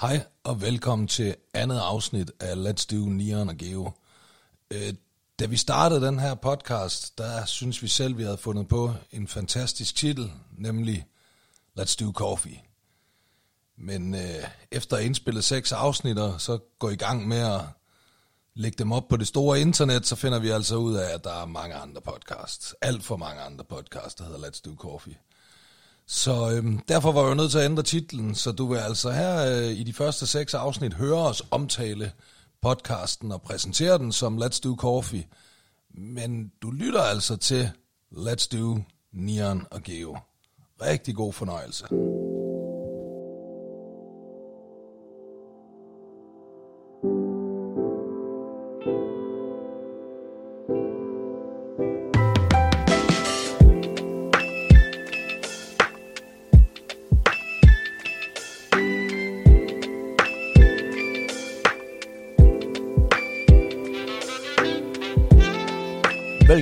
Hej og velkommen til andet afsnit af Let's Do Neon og Geo. Øh, da vi startede den her podcast, der synes vi selv, vi havde fundet på en fantastisk titel, nemlig Let's Do Coffee. Men øh, efter at indspillet seks afsnitter, så går i gang med at lægge dem op på det store internet, så finder vi altså ud af, at der er mange andre podcasts. Alt for mange andre podcasts, der hedder Let's Do Coffee. Så øhm, derfor var jeg nødt til at ændre titlen, så du vil altså her øh, i de første seks afsnit høre os omtale podcasten og præsentere den som Let's Do Coffee. Men du lytter altså til Let's Do Neon og Geo. Rigtig god fornøjelse.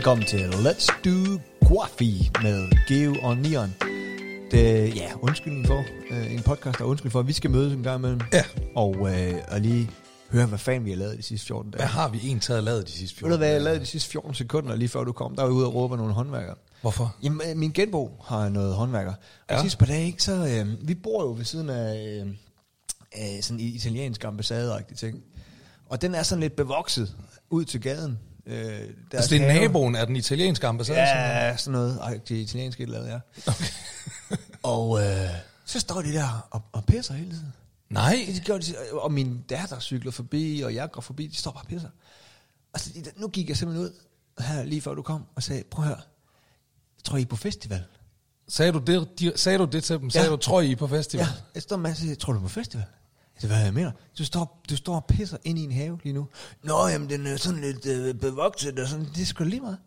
Velkommen til Let's Do Coffee med Geo og Neon. Det, ja, undskyldning for øh, en podcast, og undskyld for, at vi skal mødes en gang imellem. Ja. Og, øh, og lige høre, hvad fanden vi har lavet de sidste 14 dage. Hvad har vi egentlig taget lavet de sidste 14 Ved du, hvad jeg lavede de sidste 14 sekunder, lige før du kom? Der var jeg ude og råbe nogle håndværkere. Hvorfor? Jamen, øh, min genbo har noget håndværker. Og Ja. ja. sidste par dage, ikke, så... Øh, vi bor jo ved siden af øh, øh, sådan en italiensk ambassade ting. Og den er sådan lidt bevokset ud til gaden. Øh, deres Altså det er have- naboen af den italienske ambassade? Ja, sådan noget. Ej, det italienske et eller andet, ja. Okay. og øh, så står de der og, og pisser hele tiden. Nej. De gør, de, og min datter cykler forbi, og jeg går forbi, de står bare og pisser. Og så, nu gik jeg simpelthen ud her lige før du kom og sagde, prøv at høre, tror I på festival. Sagde du det, de, sagde du det til dem? Sagde Ja. du, tror I på festival? Ja, jeg står siger, tror du på festival? Det er, hvad jeg mener. Du står, du står og pisser ind i en have lige nu. Nå, jamen, den er sådan lidt øh, bevokset, og sådan, det er sgu lige meget.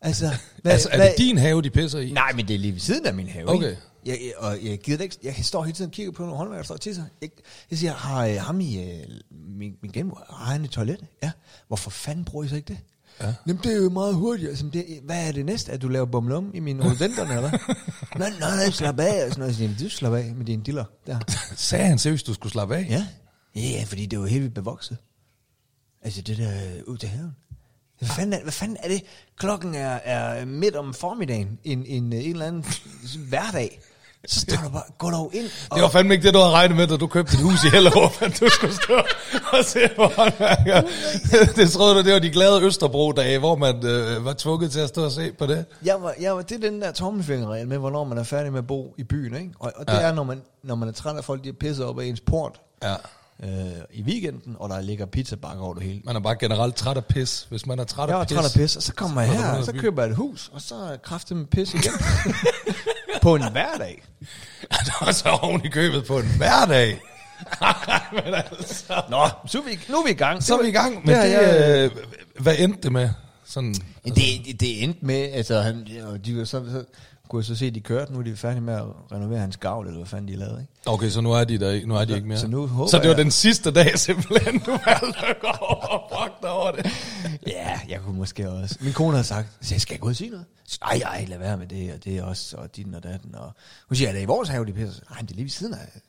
Altså, hvad, altså, er det din have, de pisser i? Nej, men det er lige ved siden af min have. Okay. Ikke? Jeg, jeg, og jeg gider ikke. Jeg står hele tiden og kigger på nogle håndværker, der står til sig. Jeg, jeg siger, har øh, ham i øh, min, min genbo, har han et toilet? Ja. Hvorfor fanden bruger I så ikke det? Ja. Jamen, det er jo meget hurtigt. Altså, det, hvad er det næste? At du laver bumlum i mine rodenterne, eller hvad? nej, nej, nej, slap af. Og sådan noget. Jeg siger, "Jamen, du slap af med dine diller. Der. Sagde han seriøst, du skulle slappe af? Ja. Ja, fordi det var helt vildt bevokset. Altså det der øh, ud til haven. Hvad fanden, er, hvad fanden er det? Klokken er, er midt om formiddagen, en, en, en eller anden hverdag. Så står der bare, gå dog ind. Og, Det var fandme ikke det, du havde regnet med, da du købte dit hus i Hellerup, at du skulle stå og se på håndværker. Det troede du, det var de glade Østerbro-dage, hvor man øh, var tvunget til at stå og se på det. jeg var, jeg var, det er den der tommelfingerregel med, hvornår man er færdig med at bo i byen. Ikke? Og, og det Ja. er, når man, når man er træt af folk, de har pisset op af ens port Ja. Øh, i weekenden, og der ligger pizzabakker over det hele. Man er bare generelt træt af pis. Hvis man er træt af Jeg pis. træt af pis, og så kommer jeg så er her, og så køber jeg et hus, og så er kraftet med pis igen. på en hverdag. Det var så oven i købet på en hverdag. Men altså. Nå, så er vi, nu er vi i gang. Så er vi i gang med Det det. jeg- øh, hvad endte det med? Sådan, Det, det, det endte med, altså, han, og de så, så kunne jeg så se, at de kørte, nu er de færdige med at renovere hans gavl, eller hvad fanden de lavede, ikke? Okay, så nu er de der ikke, nu er de ikke mere. så nu håber så det var jeg- den sidste dag simpelthen, du valgte at gå over og brokke dig over det. Ja, jeg kunne måske også. Min kone havde sagt, så jeg skal jeg gå ud og sige noget? Så, Ej, ej, lad være med det, og det er også, og din og datten. Og hun siger, er det i vores have, de pisser? Nej, det er lige ved siden af.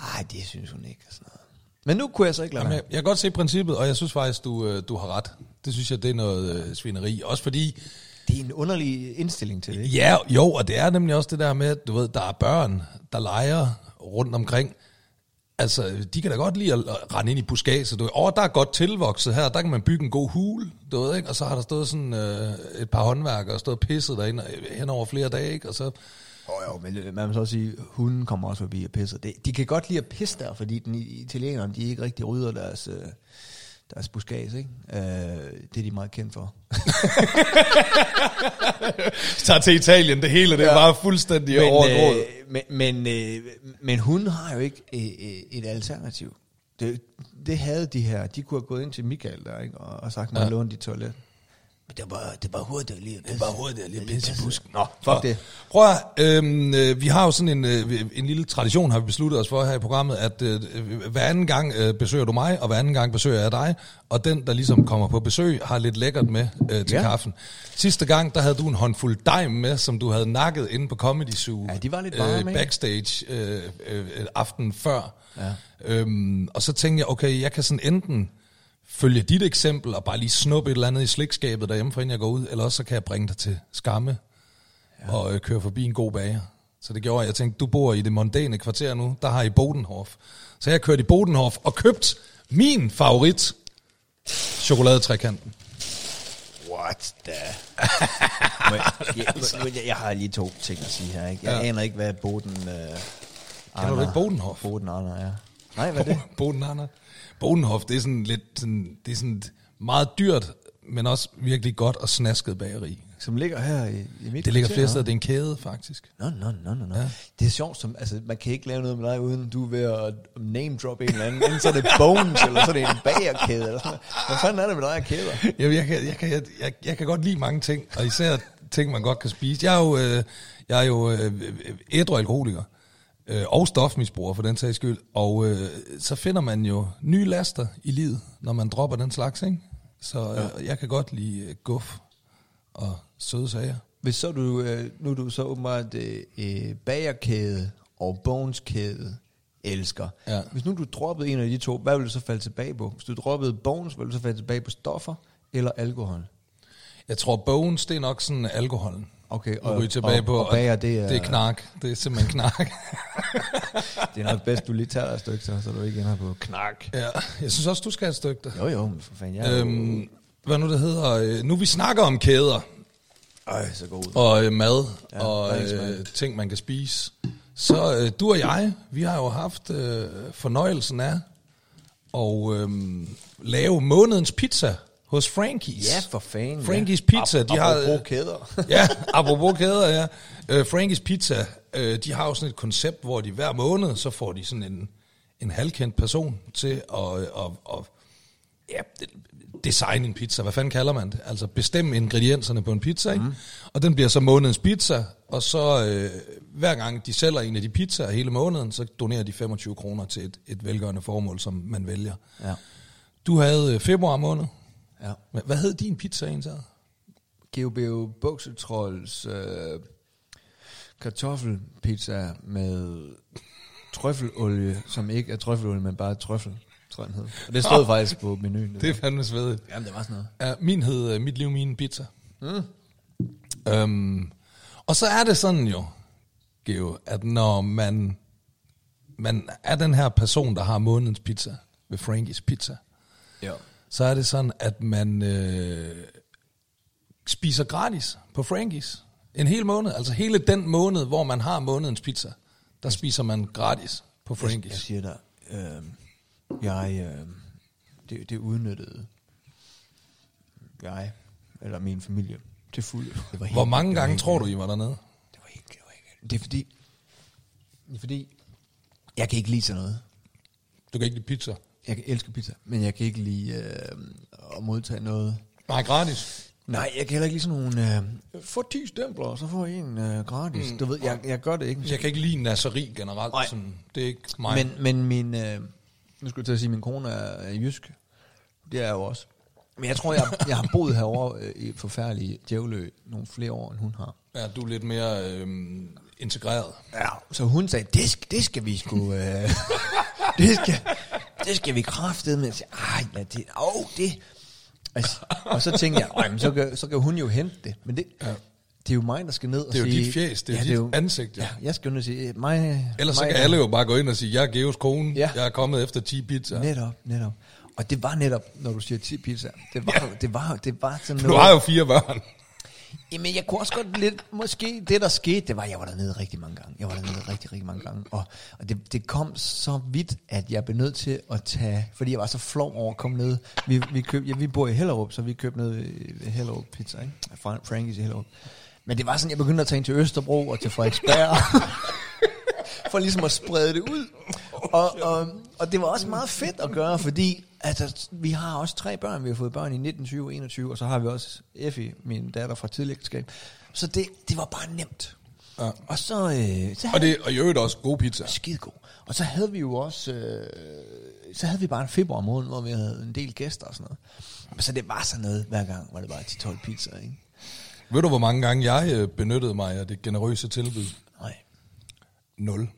Ej, det synes hun ikke, og sådan noget. Men nu kunne jeg så ikke lade Jamen, jeg, jeg kan godt se princippet, og jeg synes faktisk, du, øh, du har ret. Det synes jeg, det er noget øh, svineri. Også fordi, Det er en underlig indstilling til det, ja, jo, og det er nemlig også det der med, at du ved, der er børn, der leger rundt omkring. Altså, de kan da godt lide at rende ind i buskaget. Du ved, åh, der er godt tilvokset her, der kan man bygge en god hule, du ved, ikke? Og så har der stået sådan øh, et par håndværkere og stået pisset derinde øh, hen over flere dage, ikke? Og så, Oh, jo, men øh, man må så også sige, hunden kommer også forbi og pisser. Det, de kan godt lide at pisse der, fordi den italienerne, de ikke rigtig rydder deres, øh, deres buskads, ikke? Øh, det er de meget kendt for. tager til Italien, det hele, det er Ja. bare fuldstændig men, overgået. øh, men, men, øh, men hun har jo ikke øh, øh, et alternativ. Det, det havde de her. De kunne have gået ind til Michael der, ikke? Og, og sagt, Ja. ja. låne dit toilet. Det var, det var hurtigt lige at Det var hurtigt lige at pisse i busken. Nå, fuck det. Prøv at, øhm, øh, vi har jo sådan en, øh, en lille tradition, har vi besluttet os for her i programmet, at øh, hver anden gang øh, besøger du mig, og hver anden gang besøger jeg dig, og den, der ligesom kommer på besøg, har lidt lækkert med øh, til Ja. kaffen. Sidste gang, der havde du en håndfuld dejm med, som du havde nakket inde på Comedy Zoo. Ja, de var lidt varme, øh? Backstage øh, øh, øh, aften før. Ja. Øhm, og så tænkte jeg, okay, jeg kan sådan enten følge dit eksempel og bare lige snuppe et eller andet i slikskabet derhjemme, for inden jeg går ud, eller også så kan jeg bringe dig til skamme ja. og øh, køre forbi en god bager. Så det gjorde jeg. Jeg tænkte, du bor i det mondæne kvarter nu, der har I Bodenhof. Så jeg kørte i Bodenhof og købt min favorit, chokoladetrækanten. What the... Må jeg, jeg, jeg, jeg har lige to ting at sige her. Ikke? Jeg Ja. ja. aner ikke, hvad Boden... Uh, Kender du ikke Bodenhof? Boden Arner er. Nej, hvad er det? Boden, Anna. Bodenhof, det er sådan lidt, sådan, det er sådan et meget dyrt, men også virkelig godt og snasket bageri. Som ligger her i, i mit Det ligger flere steder, det er en kæde faktisk. Nå, nå, nå, nå, nå. Ja. Det er sjovt, som, altså, man kan ikke lave noget med dig, uden du er ved at name drop en eller anden. Enten så er det Bones, eller så er det en bagerkæde. Eller sådan. Hvad fanden er det med dig af kæder? Jeg, jeg, kan, jeg, kan, jeg, jeg, jeg kan godt lide mange ting, og især ting, man godt kan spise. Jeg er jo, øh, jeg er jo øh, ædru alkoholiker, øh, og stofmisbruger for den sags skyld, og øh, så finder man jo nye laster i livet, når man dropper den slags, ikke? Så øh, jeg kan godt lide øh, guf og søde sager. Hvis så du, øh, nu er du så åbenbart øh, øh, bagerkæde og Bones-kæde elsker. Ja. Hvis nu du droppede en af de to, hvad ville du så falde tilbage på? Hvis du droppede Bones, ville du så falde tilbage på stoffer eller alkohol? Jeg tror, bones, det er nok sådan alkoholen. Okay, Og, ryge tilbage og, på, og bager, det er, det er knark. Det er simpelthen knark. det er nok bedst, du lige tager dig et stykke, så, så du ikke ender på knak. ja, jeg synes også, du skal have et stykke der. Jo, jo, men for fanden, jeg øhm, Øhm, hvad nu det hedder? øh, Nu vi snakker om kæder, Øj, så god. og øh, mad Ja, og øh, ting, man kan spise. Så øh, du og jeg, vi har jo haft øh, fornøjelsen af at øh, lave månedens pizza hos Frankies. Ja, for fanden. Frankies ja. Pizza, de har... Apropos kæder. ja, apropos kæder, ja. Øh, Frankies Pizza, øh, de har jo sådan et koncept, hvor de hver måned, så får de sådan en, en halvkendt person til at, at, at ja, designe en pizza. Hvad fanden kalder man det? Altså bestemme ingredienserne på en pizza, ikke? Mm. Og den bliver så månedens pizza, og så øh, hver gang de sælger en af de pizzaer hele måneden, så donerer de 25 kroner til et, et velgørende formål, som man vælger. ja. Du havde øh, februar måned. Ja. Hvad- Hvad hed din pizza egentlig? GeoBeo Buksetrolls øh, kartoffelpizza med trøffelolie, som ikke er trøffelolie, men bare trøffel, tror jeg hed. Og det stod faktisk på menuen. Det er fandme svedigt. Jamen, det var sådan noget. Ja, min hed uh, Mit Liv, Min Pizza. Mm. Øhm, og så er det sådan jo, Geo, at når man, man er den her person, der har månedens pizza ved Frankies Pizza, Ja. Så er det sådan, at man øh, spiser gratis på Frankies en hel måned. Altså hele den måned, hvor man har månedens pizza, der spiser man gratis på Jeg, jeg Frankies. siger dig, øh, jeg, øh, det, det udnyttede jeg, eller min familie, til fuld. Det var helt, Hvor mange det var gange helt tror du. I var dernede? Det var helt, det var helt, det er fordi, det er fordi, jeg kan ikke lide sådan noget. Du kan ikke lide pizza? Jeg kan elske pizza, men jeg kan ikke lide øh, at modtage noget. Nej, gratis. Nej, jeg kan heller ikke lide sådan nogle, øh, få 10 stempler, og så får I en øh, gratis. Mm. Du ved, jeg, jeg gør det ikke. Jeg kan ikke lide naseri generelt. Nej. Sådan, det er ikke mig. Men, men min, øh, nu skulle jeg til at sige, min kone er, er jysk. Det er jeg jo også. Men jeg tror, jeg, jeg har boet herovre øh, i forfærdelige djævlø nogle flere år, end hun har. Ja, du er lidt mere øhm, integreret. Ja. Så hun sagde, det, skal, det skal vi sgu... Øh, det, skal, det skal vi kraftede med. Ej, lad det... Åh, det... Altså, og så tænkte jeg, "Ej, men så, kan, så kan hun jo hente det. Men det, ja. det er jo mig, der skal ned og Det er jo sige... dit fjæs, det er jo dit ansigt, ja. Ja, jeg skal jo ned og sige, mig... Ellers så mig, kan alle jo bare gå ind og sige, jeg er Geos kone, Ja. jeg er kommet efter 10 pizza. Netop, netop. Og det var netop, når du siger 10 pizza, det var, ja. det var, det var sådan Du har jo fire børn. Jamen, jeg kunne også godt lidt, måske det der skete, det var, at jeg var dernede rigtig mange gange. Jeg var dernede rigtig, rigtig mange gange. Og, og det, det kom så vidt, at jeg blev nødt til at tage, fordi jeg var så flov over at komme ned. Vi, vi, køb, ja, vi bor i Hellerup, så vi købte noget ved- Hellerup Pizza, ikke? Fra Frankies i Hellerup. Men det var sådan, jeg begyndte at tage ind til Østerbro og til Frederiksberg. for ligesom at sprede det ud. og, og, og det var også meget fedt at gøre, fordi altså, vi har også tre børn. Vi har fået børn i 19, 20 21, og så har vi også Effie, min datter fra tidligere ægteskab. Så det, det var bare nemt. Ja. Og så, øh, så Og, det, og i øvrigt også god pizza. skide god. Og så havde vi jo også, øh, så havde vi bare en februar måned, hvor vi havde en del gæster og sådan noget. Så det var sådan noget, hver gang var det bare 10-12 pizzaer, ikke? Ved du, hvor mange gange jeg øh, benyttede mig af det generøse tilbud? Nej. Nul.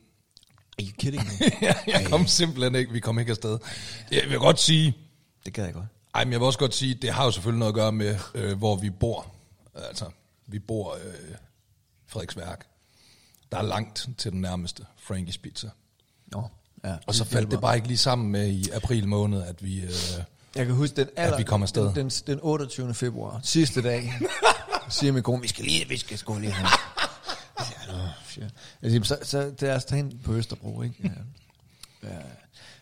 Are you kidding me? jeg kom simpelthen ikke, vi kom ikke afsted. Jeg vil godt sige, det gad jeg godt. ej, men jeg vil også godt sige, det har jo selvfølgelig noget at gøre med, øh, hvor vi bor. Altså, vi bor øh, Frederiksværk. Der er langt til den nærmeste Frankies Pizza. Nå, ja. Og så faldt det bare ikke lige sammen med i april måned, at vi... Øh, Jeg kan huske den aller, vi kom afsted. Den, den, den 28. februar, sidste dag, siger min kone, vi skal lige, vi skal sgu lige have. Ja, shit. Jeg siger, så, så det er altså hen på Østerbro, ikke? Ja. Ja.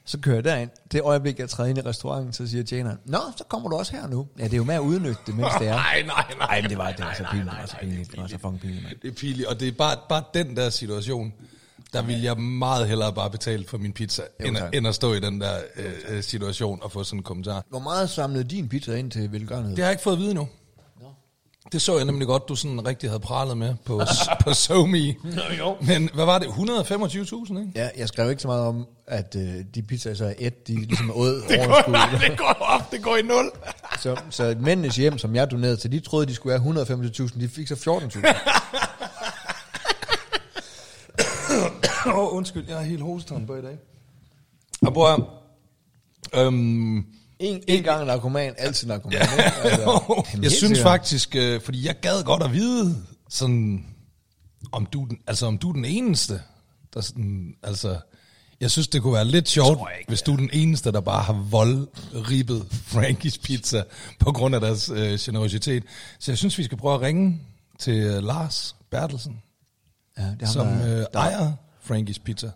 Så kører jeg derind. Det øjeblik, jeg træder ind i restauranten, så siger tjeneren, Nå, så kommer du også her nu. Ja, det er jo med at udnytte det, mens det er. nej, nej, nej. Nej, men det var, det var så pinligt, det var så pinligt, det var så fucking pinligt, mand. Det er pinligt, og det er bare, bare den der situation, der vil jeg meget hellere bare betale for min pizza, Jo, end, at, end at stå i den der øh, øh, situation og få sådan en kommentar. Hvor meget samlede din pizza ind til velgørenhed? Det har jeg ikke fået at vide nu. Det så jeg nemlig godt, du sådan rigtig havde pralet med på, på SoMe. jo. Men hvad var det? 125.000, ikke? Ja, jeg skrev ikke så meget om, at øh, de pizzaer så er et, de ligesom er åd Det går, nej, det går op, det går i nul. Så, så mændenes hjem, som jeg donerede til, de troede, de skulle have 125.000, de fik så 14.000. Åh, oh, undskyld, jeg er helt hostetånd på i dag. Og høre. øhm, En, en gang narkoman, altid narkoman. ikke? Altså, jeg helt synes sikkert. faktisk, øh, fordi jeg gad godt at vide, sådan, om du, den- altså, om du er den eneste, der sådan, altså, jeg synes, det kunne være lidt sjovt, ikke, hvis du er den eneste, der bare har voldribbet Frankies Pizza på grund af deres øh, generositet. Så jeg synes, vi skal prøve at ringe til øh, Lars Bertelsen, Ja, det som der- øh, der- ejer Frankies Pizza.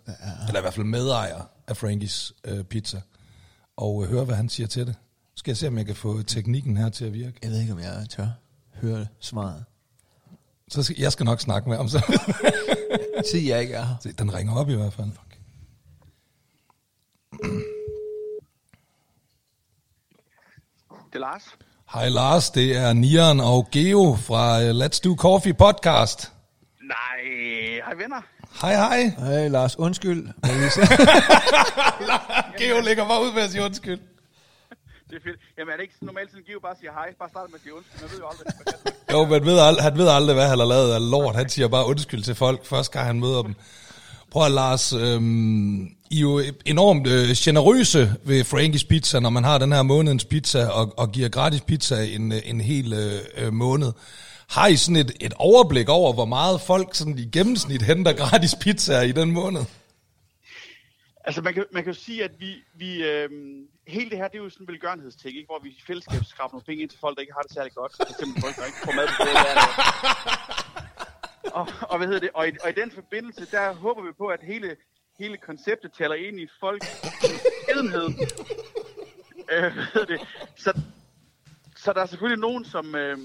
Eller i hvert fald medejer af Frankies øh, Pizza. Og øh, høre, hvad han siger til det. Så skal jeg se, om jeg kan få teknikken her til at virke. Jeg ved ikke, om jeg tør høre svaret. Så skal, jeg skal nok snakke med ham. Så. Sig, jeg ikke er her. Se, den ringer op i hvert fald. Det er Lars. Hej Lars, det er Nian og Geo fra uh, Let's Do Coffee podcast. Nej, hej venner. Hej hej. Hej Lars, undskyld. Geo ligger bare ud med at sige undskyld. Det er fedt. Jamen er det ikke normalt, sådan Geo bare siger hej? Bare starte med at sige undskyld. Man ved jo aldrig, hvad det er. Jo, men ved ald- han ved aldrig, hvad han har lavet af lort. Han siger bare undskyld til folk, første gang han møder dem. Prøv at Lars, øhm, I er jo enormt øh, generøse ved Frankies Pizza, når man har den her månedens pizza og, og giver gratis pizza en, øh, en hel øh, øh, måned. Har I sådan et, et overblik over, hvor meget folk sådan i gennemsnit henter gratis pizza i den måned? Altså man kan, man kan jo sige, at vi, vi øh, hele det her, det er jo sådan en velgørenhedsting, ikke? hvor vi i fællesskab skraber nogle penge ind til folk, der ikke har det særlig godt. For eksempel folk, der ikke får mad på bordet hver dag. og, og, hvad hedder det? Og, i, og i den forbindelse, der håber vi på, at hele, hele konceptet taler ind i folks skedenhed. øh, hvad det? Så, så der er selvfølgelig nogen, som, øh,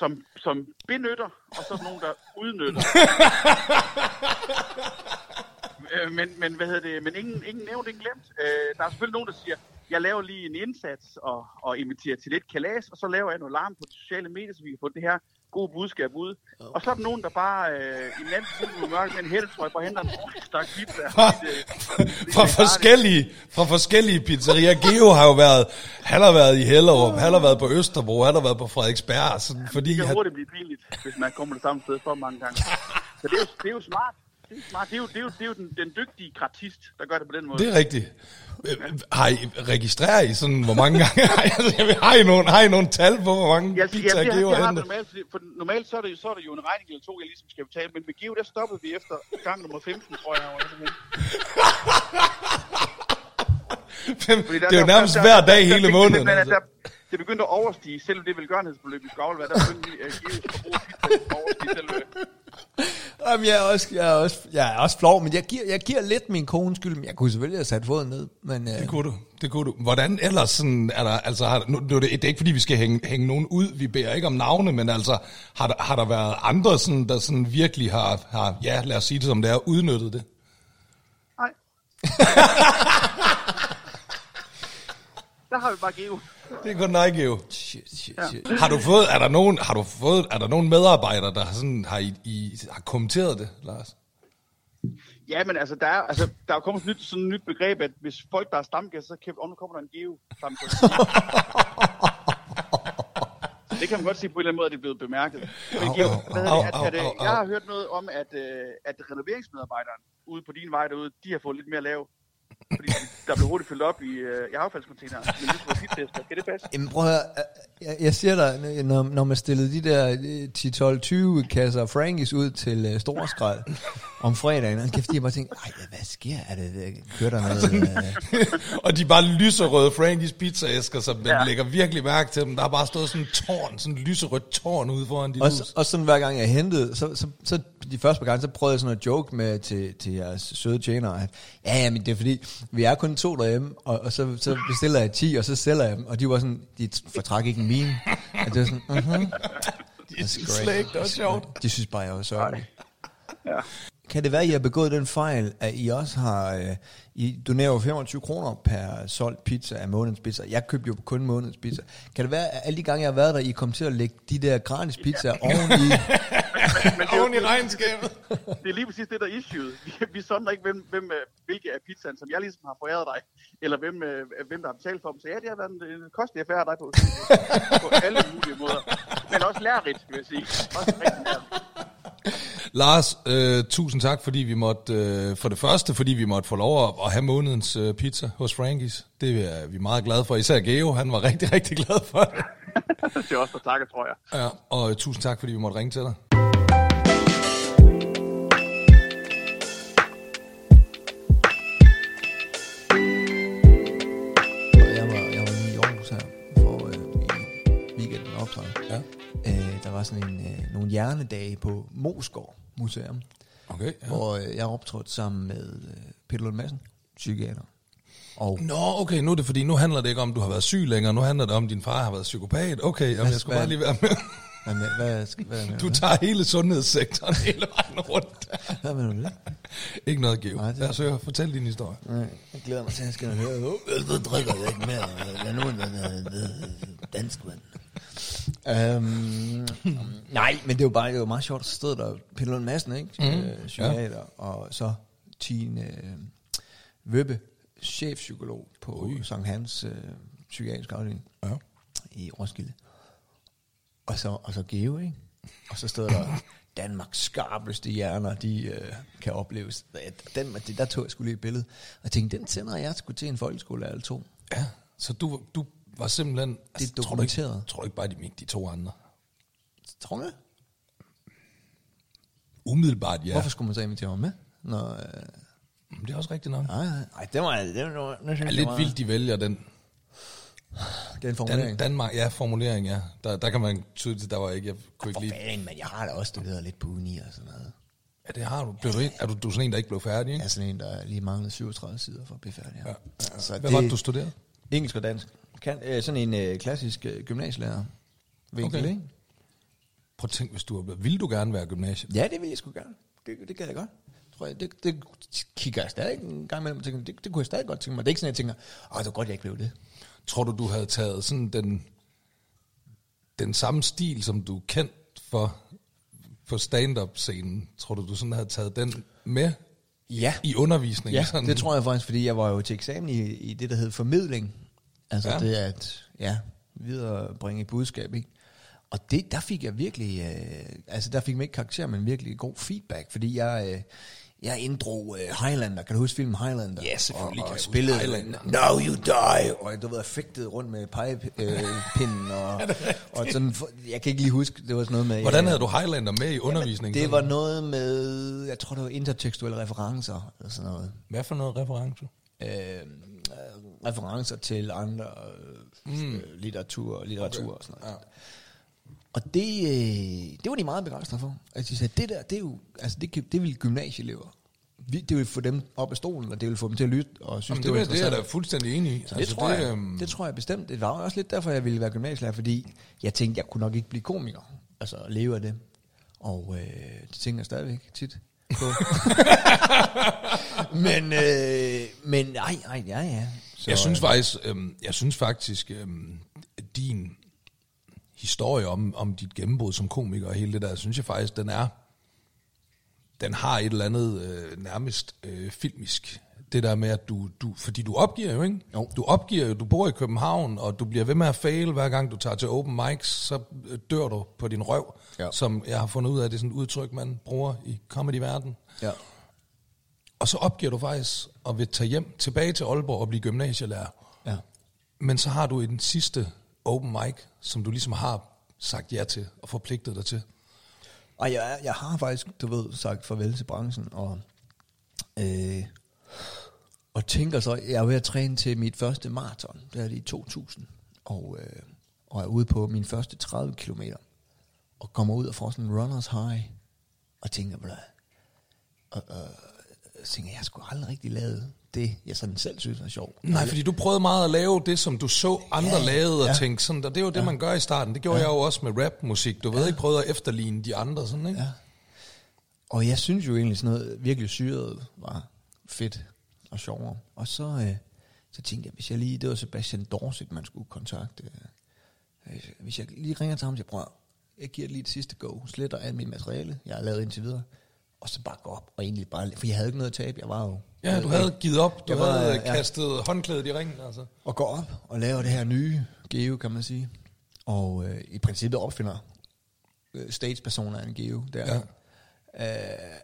som, som benytter, og så er der nogen, der udnytter. Øh, men, men hvad hedder det? Men ingen, ingen nævnt, ingen glemt. Øh, der er selvfølgelig nogen, der siger, jeg laver lige en indsats og, og inviterer til lidt kalas, og så laver jeg noget larm på de sociale medier, så vi kan få det her gode budskab ud. Og så er der nogen, der bare øh, i nat tid mørke med en hættetrøje bare henter en stak pizza. fra, Det- det- fra, forskellige, fra forskellige pizzerier. Geo har jo været, han har været i Hellerup, han har været på Østerbro, han har været på Frederiksberg, sådan, fordi Det kan han, hurtigt blive pinligt, hvis man kommer det samme sted for mange gange. Så det er jo, det er jo smart. Det er, smart. Det er jo, det er jo, det er jo den, den dygtige gratist, der gør det på den måde. det er rigtigt. Øh, Har I, registrerer I sådan, hvor mange gange, har I, nogle, har I nogle tal på, hvor mange Ja, pizzaer ja, det, Geo har hentet? normalt, for normalt så er, det, jo- så er det jo en regning eller to, jeg ligesom skal betale, men med Geo, der stoppede vi efter gang nummer 15, tror jeg. Var det, er jo nærmest hver dag hele fik- måneden. Men, altså. Det begyndte at overstige selv det velgørenhedsbeløb, vi skulle aflevere. Der begyndte forbrug af pizza at overstige selv. Jamen, jeg er, også, jeg, er også, jeg er også flov, men jeg giver, jeg giver lidt min kone skyld, men jeg kunne selvfølgelig have sat foden ned. Men, øh, Det kunne du, det kunne du. Hvordan ellers sådan, er der, altså, har, nu, nu, det, det er ikke fordi, vi skal hænge, hænge nogen ud, vi beder ikke om navne, men altså, har der, har der været andre, sådan, der sådan virkelig har, har, ja, lad os sige det som det er, udnyttet det? Nej, Der har vi bare Geo. Det er kun dig, Geo. Shit, shit, Ja. shit. Har du fået, er der nogen, har du fået, er der nogen medarbejdere, der har, sådan, har, i, i, har kommenteret det, Lars? Ja, men altså, der er, altså, der er jo kommet sådan et nyt, sådan et nyt begreb, at hvis folk, der er stamgæster, så kæft, oh, nu kommer der en Geo det kan man godt sige på en eller anden måde, at det er blevet bemærket. Men Au, hvad au, det, at, at, au, øh, au. jeg har hørt noget om, at, øh, at renoveringsmedarbejderen ude på din vej derude, de har fået lidt mere lav. Fordi der blev hurtigt fyldt op i, øh, i affaldscontaineren. Men det skulle være tester. Kan det passe? Jamen prøv at høre, jeg, jeg siger dig, når, når man stillede de der øh, 10-12-20 kasser Frankies ud til uh, Storskrald om fredagen, og kæft, de bare tænkte, ej, hvad sker? Er det, det kører der noget? Uh, Og de bare lyserøde Frankies pizzaæsker, som ja. Ja. lægger virkelig mærke til dem. Der har bare stået sådan en tårn, sådan en lyserødt tårn ude foran dit og, hus. og sådan hver gang jeg hentede, så, så, så de første par gange, så prøvede jeg sådan at joke med til, til jeres søde tjenere, at ja, ja, men det er fordi, vi er kun to derhjemme, og, og så, så bestiller jeg 10, og så sælger jeg dem, og de var sådan, de fortræk ikke en mine. Og det var sådan, mhm. Det er slet ikke, det var sjovt. De synes bare, jeg var sørgelig. Ja. Kan det være, at I har begået den fejl, at I også har... Øh, I donerer jo 25 kroner per solgt pizza af månedens pizza. Jeg købte jo kun månedens pizza. Kan det være, at alle de gange, jeg har været der, I kom til at lægge de der gratis pizzaer oven i... Men det, er Oven i regnskabet. det er lige præcis det, der er issueet. Vi, vi sondrer ikke, hvem, hvem, øh, hvilke af pizzaen, som jeg ligesom har foræret dig, eller hvem, øh, hvem der har betalt for dem. Så ja, det har været en, en kostelig affære af dig på, på alle mulige måder. Men også lærerigt, vil jeg sige. Også rigtig lærerigt. Lars, øh, tusind tak, fordi vi måtte, øh, for det første, fordi vi måtte få lov at, at have månedens øh, pizza hos Frankies. Det er vi meget glade for. Især Geo, han var rigtig, rigtig glad for det. Det er også for takke, tror jeg. Ja, og øh, tusind tak, fordi vi måtte ringe til dig. Var, sådan en, øh, nogle hjernedage på Mosgaard Museum, Okay, ja. hvor øh, jeg optrådte sammen med øh, Peter Lund Madsen, psykiater. Og Nå, okay, nu er det fordi, nu handler det ikke om, du har været syg længere, nu handler det om, at din far har været psykopat. Okay, jamen, jeg skulle hvad- bare lige være med. hvad, med, hvad, skal, hvad, med, Du tager hele sundhedssektoren hele vejen rundt. hvad mener du det? Ikke noget, Geo. Nej, Lad os høre, fortæl din historie. Nej, jeg glæder mig til, at jeg skal høre. Jeg drikker ikke mere. Er nogen, der er dansk mand. Um, nej, men det var bare det var meget sjovt, så stod der Peter Lund Madsen, ikke? Mm, øh, psykiater, ja. og så Tine øh, Vøbbe, chefpsykolog på Ui. Sankt Hans øh, psykiatrisk afdeling Ja. i Roskilde. Og så, og så Geo, ikke? Og så stod der, Danmarks skarpeste hjerner, de øh, kan opleves. Den, det, der tog jeg skulle lige et billede. Og jeg tænkte, den sender jeg skulle til en folkeskole eller to. Ja, så du, du var simpelthen... altså, Det er tror du ikke-. Tror du ikke bare, de mente de to andre? Tror du det? Umiddelbart, ja. Ja. Hvorfor skulle man så invitere mig med? Når, øh, Det er også rigtigt nok. nej, nej, nej, det var, det var, det Det er lidt vildt, de vælger den. Den formulering. Dan, Danmark, ja, formulering, ja. Der, der kan man tydeligt, der var ikke, jeg kunne ikke lide. fanden, men jeg har da også studeret lidt på uni og sådan noget. Ja, det har du. Blev du, ikke- er du, du er sådan en, der ikke blev færdig, Jeg ikke? er sådan en, der lige manglede 37 sider for at blive færdig. Ja. Ja. Så Hvad var det, du studerede? Engelsk og dansk. Kan, øh, sådan en øh, klassisk øh, gymnasielærer. Vinkel, Okay. ikke? Prøv at tænke, hvis du var- ville du gerne være gymnasiet? Ja, det vil jeg sgu gerne. Det, det kan jeg godt. Tror jeg, det, det kigger jeg stadig en gang imellem og tænker, det, det kunne jeg stadig godt tænke mig. Det er ikke sådan, jeg tænker, åh, det var godt, jeg ikke blev det. Tror du, du havde taget sådan den, den samme stil, som du er kendt for på stand-up-scenen? Tror du, du sådan havde taget den med Ja. i undervisningen? Ja, sådan? det tror jeg faktisk, fordi jeg var jo til eksamen i, i det, der hed formidling. Altså Ja. det at, ja, videre bringe et budskab, ikke? Og det, der fik jeg virkelig, øh, altså der fik man ikke karakter, men virkelig god feedback, fordi jeg, øh, jeg inddrog øh, Highlander, kan du huske filmen Highlander? Ja, selvfølgelig og, kan og jeg huske spillede Highlander. Now you die, og du ved, fægtede rundt med pegepinden, og, og sådan, jeg kan ikke lige huske, det var sådan noget med... Hvordan øh, havde du Highlander med i undervisningen? Det var noget med, jeg tror det var intertekstuelle referencer, eller sådan noget Hvad for noget reference? øh, øh, referencer til andre øh, mm. litteratur, litteratur okay. og sådan noget. Ja. Og det, øh, det var de meget begejstrede for. Altså de sagde, det der, det er jo, altså det, det vil gymnasieelever. Vi, det vil få dem op af stolen, og det vil få dem til at lytte og synes, Jamen, det, det, var det, det er jeg da fuldstændig enig i. Så det, tror jeg, øhm, det tror jeg bestemt. Det var også lidt derfor, jeg ville være gymnasielærer, fordi jeg tænkte, jeg kunne nok ikke blive komiker. Altså leve af det. Og øh, det tænker jeg stadigvæk tit. på. men, øh, men nej, nej, ja, ja. Så, Jeg synes øh, faktisk, øhm, jeg synes faktisk, øhm, din historie om, om dit gennembrud som komiker og hele det der, synes jeg faktisk, den er, den har et eller andet øh, nærmest øh, filmisk. Det der med, at du, du, fordi du opgiver jo, ikke? Jo. Du opgiver jo, du bor i København, og du bliver ved med at fail, hver gang du tager til open mics, så øh, dør du på din røv, Ja. som jeg har fundet ud af, det er sådan et udtryk, man bruger i comedy-verden. Ja. Og så opgiver du faktisk og vil tage hjem tilbage til Aalborg og blive gymnasielærer. Ja. Men så har du i den sidste open mic, som du ligesom har sagt ja til og forpligtet dig til. Og jeg, jeg har faktisk, du ved, sagt farvel til branchen, og, øh, og tænker så, jeg er ved at træne til mit første maraton, det er det i 2000, og, øh, og er ude på min første 30 kilometer, og kommer ud og får sådan en runners high, og tænker, hvad og, og, så tænker jeg, jeg sgu aldrig rigtig lavet det, jeg sådan selv synes er sjovt. Nej, fordi du prøvede meget at lave det, som du så andre Ja, lavede, og ja. tænkte sådan, og det er jo det, man gør i starten. Det gjorde jeg jo også med rapmusik. Du ved ikke, prøvede at efterligne de andre, sådan, ikke? Ja. Og jeg synes jo egentlig sådan noget virkelig syret var fedt og sjovere. Og så, øh, så tænkte jeg, hvis jeg lige, det var Sebastian Dorset, man skulle kontakte. Øh, hvis jeg lige ringer til ham, så jeg prøver, jeg giver det lige et sidste go, sletter alt mit materiale, jeg har lavet indtil videre, og så bare gå op og egentlig bare, for jeg havde ikke noget at tabe, jeg var jo... Ja, du havde givet op. Du Jeg var, havde ja. kastet håndklædet i ringen, altså. og går op og laver det her nye Geo, kan man sige. Og øh, i princippet opfinder øh, stagepersoner af en Geo der. Ja. Øh,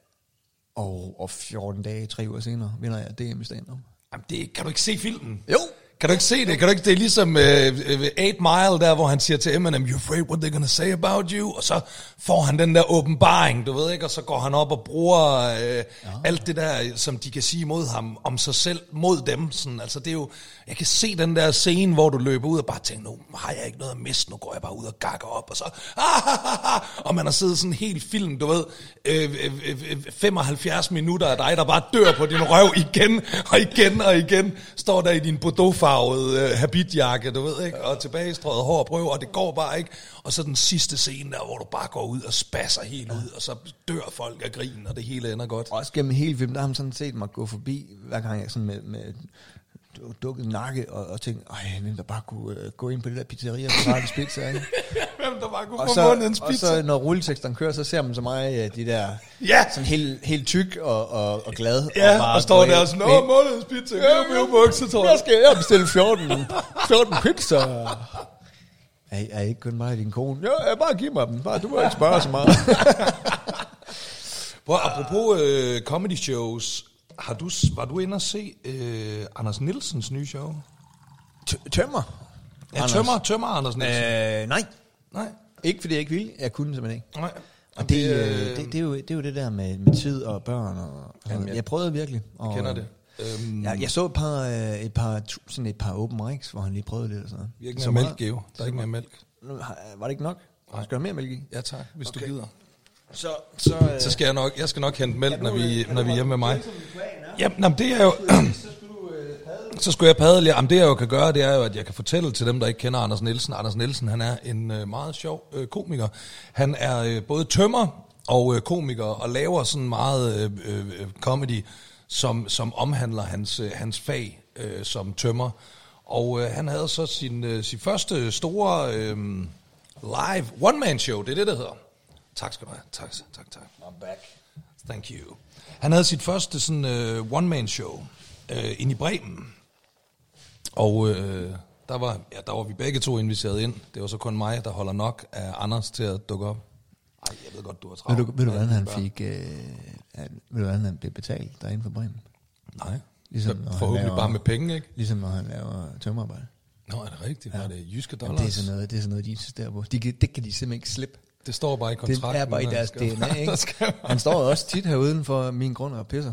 og, og 14 dage, tre uger senere, vinder jeg DM i stand-up. Jamen, det, kan du ikke se filmen? Jo! Kan du ikke se det? Kan du ikke? Det er ligesom uh, 8 Mile, der hvor han siger til Eminem, you're afraid what they're gonna say about you, og så får han den der åbenbaring, du ved ikke, og så går han op og bruger uh, ja. alt det der, som de kan sige mod ham, om sig selv, mod dem. Sådan. Altså det er jo, jeg kan se den der scene, hvor du løber ud og bare tænker, nu har jeg ikke noget at miste, nu går jeg bare ud og gakker op, og så, ah, og man har siddet sådan en helt film, du ved, øh, øh, øh, 75 minutter af dig, der bare dør på din røv igen, og igen og igen, står der i din guldfarvet øh, habitjakke, du ved ikke, og tilbagestrøget hår og prøver, og det går bare ikke. Og så den sidste scene der, hvor du bare går ud og spasser helt ud, og så dør folk af grin, og det hele ender godt. Også gennem hele filmen, der har han sådan set mig gå forbi, hver gang jeg sådan med, med dukket nakke, og, og tænkte, ej, hvem der bare kunne uh, gå ind på det der pizzeria og gratis pizza, ikke? Hvem der bare kunne og, få så, mundens og pizza. så når rulleteksteren kører, så ser man så mig uh, de der, Ja. sådan helt, helt tyk og, og, og glad. Ja, bare og står der og sådan, åh, månedens pizza, ja, ja, bukser, tror Jeg skal jeg bestille 14, 14 pizza. Er, er ikke kun mig og din kone? Ja, jeg bare giv mig dem. Bare, du må ikke spørge så meget. Prøv, apropos øh, comedy shows, har du, var du inde og se øh, Anders Nielsens nye show? T- tømmer. Ja, tømmer, tømmer Anders Nielsen. Øh. Øh, nej. Nej, Ikke fordi jeg ikke ville. Jeg kunne simpelthen ikke. nej. Og det, øh, det, det, er jo, det er jo det der med, med tid og børn. Og, Jamen, jeg- jeg prøvede virkelig. Og, Jeg kender det. Øhm, Jeg, jeg så et par, øh, et par, sådan et par open mics, hvor han lige prøvede lidt og sådan noget. vi har ikke Så mere meget- mælk, Geo. Der er ikke mere mælk. Var det ikke nok? Nej. Skal der mere mælk i? Ja tak, hvis okay. du gider. Så, så, øh, Så skal jeg nok, jeg skal nok hente mælk, når vi, når vi er hjemme med mig. Jamen, jamen, det er jo... så skulle du øh. Så skulle jeg padle. Jamen, det jeg jo kan gøre, det er jo, at jeg kan fortælle til dem, der ikke kender Anders Nielsen. Anders Nielsen, han er en øh, meget sjov øh, komiker. Han er øh, både tømmer og øh, komiker, og laver sådan meget øh, øh, comedy, som, som omhandler hans, øh, hans fag øh, som tømmer. Og øh, han havde så sin, øh, sin første store øh, live one-man-show, det er det, der hedder. Tak skal du have. Tak, tak, tak. I'm back. Thank you. Han havde sit første sådan uh, one-man-show uh, ind i Bremen. Og uh, der, var, ja, der var vi begge to inviteret ind. Det var så kun mig, der holder nok af Anders til at dukke op. Ej, jeg ved godt, du har Ved travlt. du, ved du, hvordan han fik, øh, ved du, hvordan han blev betalt derinde for Bremen? Nej. Ligesom, når forhåbentlig laver- bare med penge, ikke? Ligesom når han laver tømmerarbejde. Nå, er det rigtigt? Ja. Var det jyske Jamen, dollars? det, er sådan noget, det er sådan noget, de insisterer på. De kan, det kan de simpelthen ikke slippe. Det står bare i Det kontrakten. er bare i deres skal- DNA, ikke? skal- Han står også tit herude for min grund og pisser.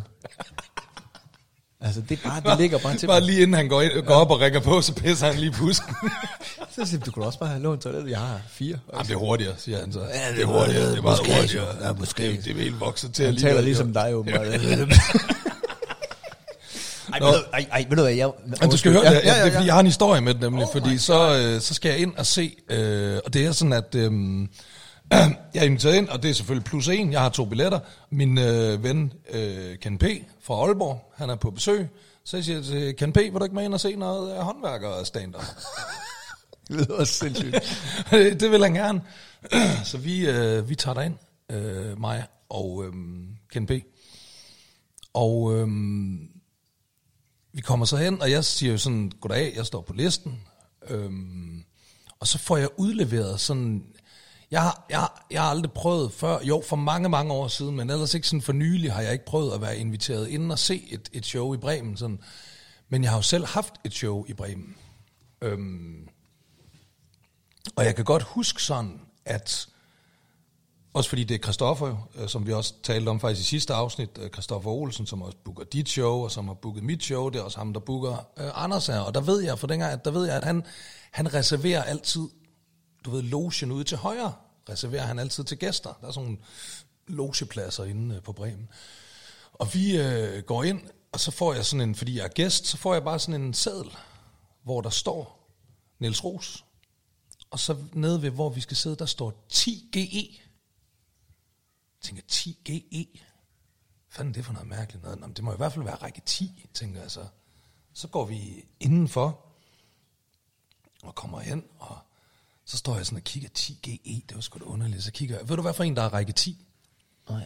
Altså, det, er bare, det ligger bare til Bare mig. lige inden han går, ind, går op og rækker på, så pisser han lige pusken. Så siger du kunne også bare have lånt toilettet. Jeg har fire. Jamen, det er hurtigere, siger han så. Ja, det er hurtigere, det er meget måske. hurtigere. Ja, måske. Det, det er helt vokset til Han taler ligesom dig, åbenbart. Ej, ved du, ej, ej, ved du hvad, jeg... Men du skal høre ja, det, ja, ja, det er fordi, ja. jeg har en historie med det nemlig, Oh fordi så, øh, så skal jeg ind og se, øh, og det er sådan, at øh, Jeg er inviteret ind, og det er selvfølgelig plus en. Jeg har to billetter. Min øh, ven øh, Ken P. fra Aalborg, han er på besøg. Så jeg siger til Ken P., vil du ikke med ind og se noget øh, håndværker stand Det lyder også sindssygt. det vil han gerne. Så vi, øh, vi tager derind, øh, mig og øh, Ken P. Og øh, vi kommer så hen, og jeg siger jo sådan, goddag, jeg står på listen. Øh, og så får jeg udleveret sådan... Jeg har, jeg, har- jeg har aldrig prøvet før, jo for mange, mange år siden, men ellers ikke sådan for nylig har jeg ikke prøvet at være inviteret inden og se et, et show i Bremen. Sådan. Men jeg har jo selv haft et show i Bremen. Øhm, og jeg kan godt huske sådan, at også fordi det er Christoffer, jo, øh, som vi også talte om faktisk i sidste afsnit, øh, Christoffer Olsen, som også booker dit show, og som har booket mit show, det er også ham, der booker øh, Anders her. Og der ved jeg, for dengang, at der ved jeg, at han, han reserverer altid, du ved, logen ude til højre, reserverer han altid til gæster. Der er sådan nogle logepladser inde øh, på Bremen. Og vi øh, går ind, og så får jeg sådan en, fordi jeg er gæst, så får jeg bare sådan en seddel, hvor der står Niels Ros. Og så nede ved, hvor vi skal sidde, der står 10 GE. Jeg tænker, 10 GE? Hvad fanden er det for noget mærkeligt noget? Nå, men det må i hvert fald være række 10, tænker jeg så. Så går vi indenfor, og kommer hen, og så står jeg sådan og kigger 10 GE, det var sgu da underligt. Så kigger jeg, ved du hvad for en, der er række 10? Nej.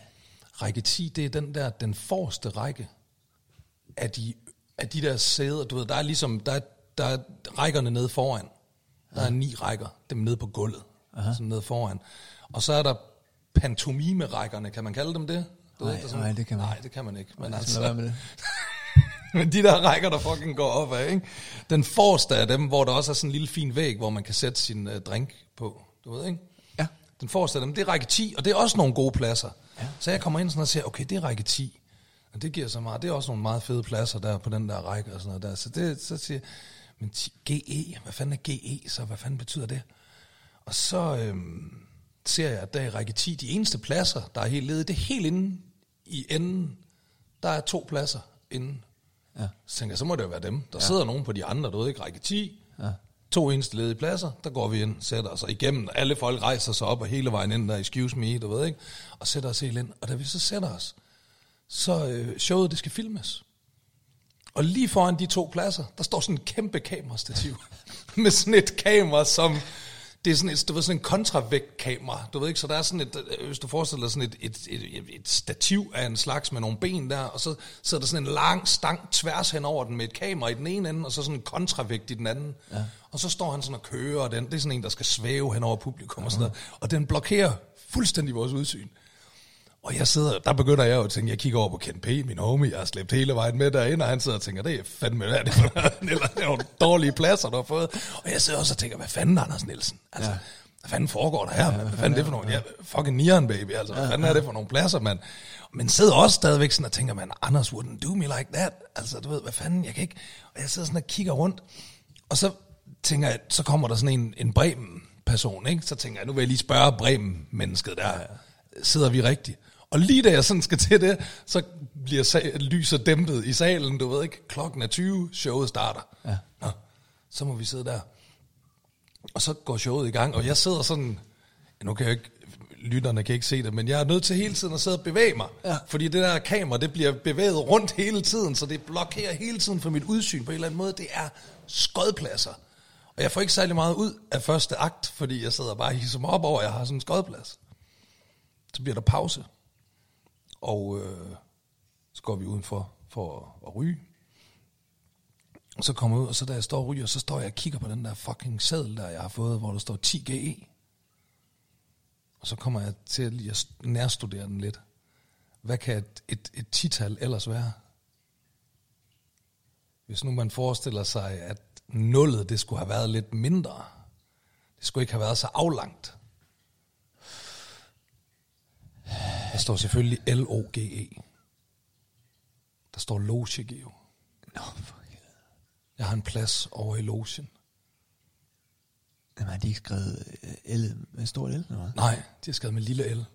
Række 10, det er den der, den forreste række af de, af de der sæder. Du ved, der er ligesom, der er, der er rækkerne nede foran. Der er ni rækker, dem nede på gulvet, sådan nede foran. Og så er der pantomime-rækkerne, kan man kalde dem det? Du Nej, der er sådan- nej, det kan man Nej, det kan man ikke. Men Så altså, med det. men de der rækker, der fucking går op af, ikke? Den forreste af dem, hvor der også er sådan en lille fin væg, hvor man kan sætte sin uh, drink på. Du ved, ikke? Ja. Den forreste af dem, det er række 10, og det er også nogle gode pladser. Ja. Så jeg kommer ind sådan og siger, okay, det er række 10. Og det giver så meget. Det er også nogle meget fede pladser der på den der række og sådan noget der. Så, det, så siger jeg, men 10, GE, hvad fanden er GE så? Hvad fanden betyder det? Og så øhm, ser jeg, at der i række 10, de eneste pladser, der er helt ledige, det er helt inde i enden. Der er to pladser inde. Ja. Så tænker jeg, så må det jo være dem. Der ja. sidder nogen på de andre, du ved ikke, række 10. Ja. To eneste ledige pladser, der går vi ind, sætter os igennem. Alle folk rejser sig op og hele vejen ind der, excuse me, du ved ikke, og sætter os helt ind. Og da vi så sætter os, så øh, showet, det skal filmes. Og lige foran de to pladser, der står sådan en kæmpe kamerastativ. med sådan et kamera, som... Det er sådan et, du ved, sådan en kontravægtkamera, du ved ikke, så der er sådan et, øh, hvis du forestiller dig sådan et, et, et, et, et stativ af en slags med nogle ben der, og så sidder der sådan en lang stang tværs hen over den med et kamera i den ene ende, og så sådan en kontravægt i den anden. Ja. Og så står han sådan og kører, og den, det er sådan en, der skal svæve hen over publikum og sådan noget. Og den blokerer fuldstændig vores udsyn. Og jeg sidder, der begynder jeg jo at tænke, jeg kigger over på Ken P., min homie, jeg har slæbt hele vejen med derinde, og han sidder og tænker, det er fandme, hvad er det for eller det er nogle dårlige pladser, du har fået. Og jeg sidder også og tænker, hvad fanden, Anders Nielsen? Altså, ja. hvad fanden foregår der her? Ja, hvad fanden er det for nogle, ja, fucking nieren, baby, altså, hvad fanden er det for nogle pladser, mand? Men sidder også stadigvæk sådan og tænker, man, Anders wouldn't do me like that. Altså, du ved, hvad fanden, jeg kan ikke... Og jeg sidder sådan og kigger rundt, og så tænker jeg, så kommer der sådan en, en Bremen-person, ikke? Så tænker jeg, nu vil jeg lige spørge Bremen-mennesket der, sidder vi rigtigt? Og lige da jeg sådan skal til det, så bliver lyset dæmpet i salen, du ved ikke, klokken er 20, showet starter. Ja. Nå, så må vi sidde der. Og så går showet i gang, og jeg sidder sådan, nu kan jeg ikke, lytterne kan ikke se det, men jeg er nødt til hele tiden at sidde og bevæge mig. Ja. Fordi det der kamera, det bliver bevæget rundt hele tiden, så det blokerer hele tiden for mit udsyn på en eller anden måde. Det er skodpladser. Og jeg får ikke særlig meget ud af første akt, fordi jeg sidder bare og hisser mig op over, at jeg har sådan en skodplads. Så bliver der pause. Og øh, så går vi udenfor for at, at ryge. Og så kommer jeg ud, og så da jeg står og ryger, så står jeg og kigger på den der fucking seddel, der jeg har fået, hvor der står 10 GE. Og så kommer jeg til at lige at nærstudere den lidt. Hvad kan et, et, et tital ellers være? Hvis nu man forestiller sig, at nullet det skulle have været lidt mindre. Det skulle ikke have været så aflangt. Der står selvfølgelig L-O-G-E. Der står Loge Geo. Nå, for helvede. Jeg har en plads over i logen. Jamen, har de ikke skrevet øh, L med stort L, eller hvad? Nej, de har skrevet med lille L. Ej,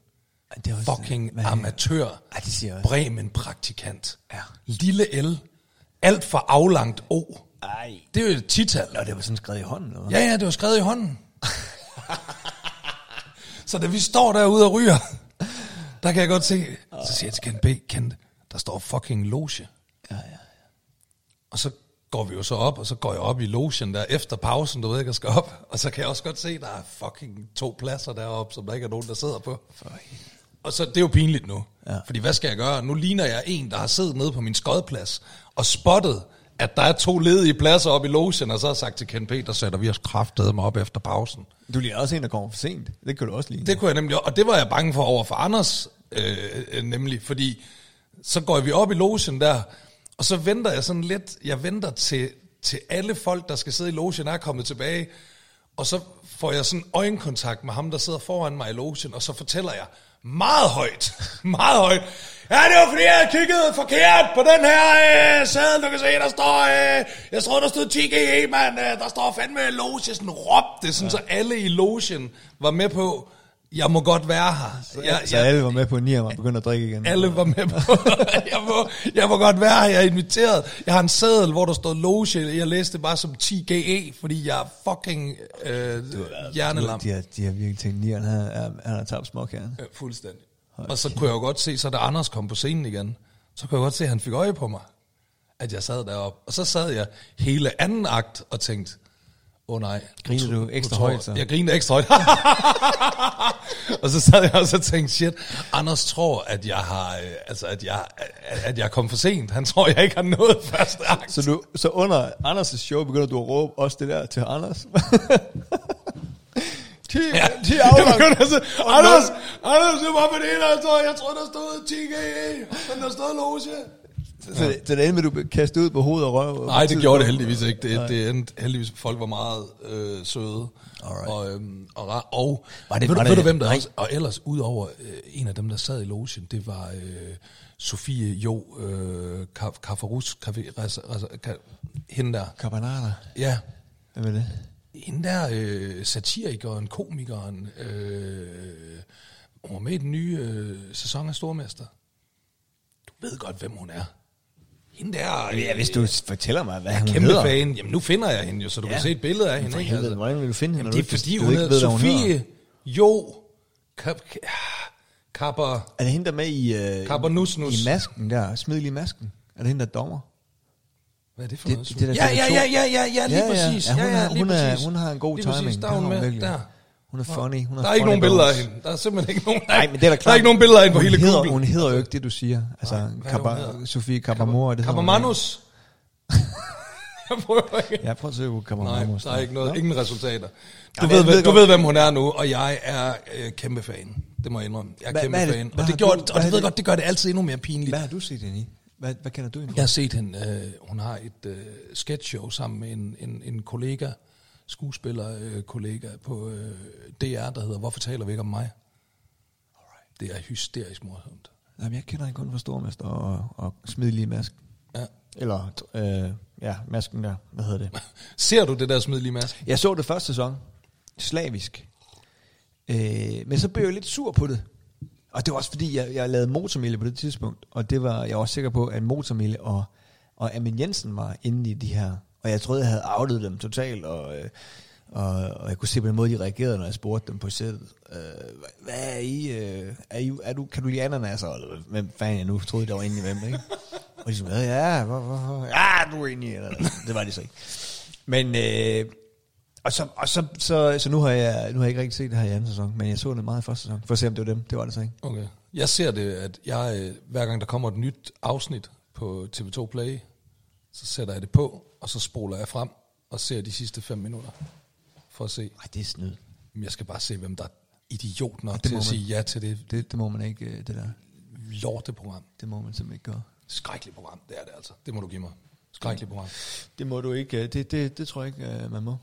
Det er også, Fucking hvad- amatør. Ej, det siger jeg også. Bremen praktikant. Ja. Lille L. Alt for aflangt O. Ej. Det er jo et tital. Nå, det var sådan skrevet i hånden, eller hvad? Ja, ja, det var skrevet i hånden. Så da vi står derude og ryger, der kan jeg godt se, så siger jeg til Kent B, Kent, der står fucking loge. Ja, ja. Og så går vi jo så op, og så går jeg op i logen der efter pausen, du ved ikke, jeg skal op. Og så kan jeg også godt se, der er fucking to pladser deroppe, som der ikke er nogen, der sidder på. Og så, det er jo pinligt nu. Ja. Fordi hvad skal jeg gøre? Nu ligner jeg en, der har siddet nede på min skodplads og spottet, at der er to ledige pladser oppe i logen, og så har sagt til Ken P, der sætter vi os kraftedet mig op efter pausen. Du ligner også en, der kommer for sent. Det kan du også lide. Det kunne jeg nemlig, og det var jeg bange for over for Anders, øh, øh, nemlig, fordi så går vi op i logen der, og så venter jeg sådan lidt, jeg venter til, til alle folk, der skal sidde i logen, er kommet tilbage, og så får jeg sådan øjenkontakt med ham, der sidder foran mig i logen, og så fortæller jeg meget højt, meget højt, ja, det var fordi, jeg kiggede forkert på den her øh, sædel, du kan se, der står, øh, jeg tror, der stod 10G, mand, øh, der står fandme loge, sådan råbte, sådan, ja. så alle i logen var med på, jeg må godt være her. Jeg, Så alle var med på, at Niam var begyndt at drikke igen. alle var med på, jeg må, jeg må godt være her, jeg er inviteret. Jeg har en seddel, hvor der står loge, jeg læste bare som 10GE, fordi jeg er fucking øh, hjernelam. De har, de har virkelig tænkt, Niam, han, han, har tabt småkæren. Ja, fuldstændig. Og så kunne jeg jo godt se, så da Anders kom på scenen igen, så kunne jeg godt se, at han fik øje på mig, at jeg sad deroppe. Og så sad jeg hele anden akt og tænkte, åh oh, nej. Griner du ekstra tror- højt, så? Jeg grinede ekstra højt. og så sad jeg også og tænkte, shit, Anders tror, at jeg har, øh, altså at jeg, at jeg kom for sent. Han tror, jeg ikke har nået første akt. Så, du, så under Anders' show begynder du at råbe også det der til Anders? 10, Ja, 10 jeg afgang. sige, Anders, Anders, det var på det ene, altså, jeg tror, der stod 10 GE, men der stod loge. Så, så det endte med, at du blev kastet ud på hovedet og røv? Nej, det gjorde det heldigvis ikke. Det, det endte heldigvis, folk var meget øh, søde. Alright. Og, øhm, og, og Var det- ved, var du, det- ved du hvem der nej. også, og ellers udover øh, en af dem, der sad i logen, det var øh, Sofie Jo øh, Ka- Kafarus, Kafe- Reza- Reza- Ka- hende der. Carbonara. Ja, Hvem er det? hende der øh, satirikeren, komikeren, øh, hun var med i den nye øh, sæson af Stormester. Du ved godt, hvem hun er. Hende der... Øh, Ja, hvis du fortæller mig, hvad er hun kæmpe hedder. fan. Jamen, nu finder jeg hende jo, så du Ja. kan se et billede af hende. Ikke? helvede, Altså, hvordan vil du finde hende? jamen, det er du fordi, hun du hedder hun? Sofie Jo Kap, Kapper, Er det hende, der er med i, øh, Kapper Nus Nus. i masken der? Smidelig i masken? Er det hende, der er dommer? Hvad er det for Det- noget? det der ja, ja, TV2. ja, ja, ja, ja, lige præcis. Ja, hun, ja, ja, lige hun, er, præcis. hun har en god Lige timing. Præcis, der er Det hun med. Der. Hun er funny. Hun Der er ikke nogen billeder af hende. Der er simpelthen ikke nogen. Nej, men det er da klart. Der er ikke nogen billeder af hende på hun hele hedder, Google. Hun hedder jo ikke det, du siger. Altså, Nej, er det? Sofie det hedder hun Kappermanus. jeg prøver ikke. ikke. Ja, prøv at se på Nej, Kappamor. der er ikke noget, ingen resultater. Du, men ved, jeg ved, du ved, hvem hun er nu, og jeg er øh, kæmpe fan. Det må jeg indrømme. Jeg er Hvad- kæmpe hvad er det- fan. Og det, gjorde, du- og er ved det- godt, det gør det altid endnu mere pinligt. Hvad har du set hende i? Hvad, hvad kender du hende? Jeg har set hende, øh, hun har et øh, sketchshow sammen med en, en, en kollega, skuespiller øh, kollega på øh, DR, der hedder Hvorfor taler vi ikke om mig? Det er hysterisk morsomt. Jamen, jeg kender hende kun fra Stormester og, og Smidelige Mask. Ja. Eller, øh, ja, masken der. Hvad hedder det? Ser du det der smidelige mask? Jeg så det første sæson. Slavisk. Øh, men så blev jeg lidt sur på det. Og det var også fordi, jeg, jeg lavede motormille på det tidspunkt. Og det var, jeg var også sikker på, at motormille og, og Amin Jensen var inde i de her. Og jeg troede, jeg havde outet dem totalt. Og, øh, og, og jeg kunne se på den måde, de reagerede, når jeg spurgte dem på sættet. Øh, hvad er I? Øh, er I er du, kan du lide ananas? Eller hvem fanden jeg nu troede, der var inde i hvem, ikke? Og de sagde, ja, hvor, hvor, hvor, ja, du er inde i. Eller, det var de så ikke. Men, øh, og, så, og så, så, så nu, har jeg, nu har jeg ikke rigtig set det her i anden sæson, men jeg så det meget i første sæson, for at se, om det var dem. Det var det så ikke. Okay. Jeg ser det, at jeg, øh, hver gang der kommer et nyt afsnit på TV2 Play, så sætter jeg det på, og så spoler jeg frem og ser de sidste fem minutter, for at se. Ej, det er snyd. Men Jeg skal bare se, hvem der er idiot nok det til at man- sige ja til det Det, det må man ikke, øh, det der. lorteprogram. Det må man simpelthen ikke gøre. Skrækkeligt program, det er det altså. Det må du give mig. Skrækkeligt program. Det må du ikke. øh, Det, det, det tror jeg ikke, øh, man må.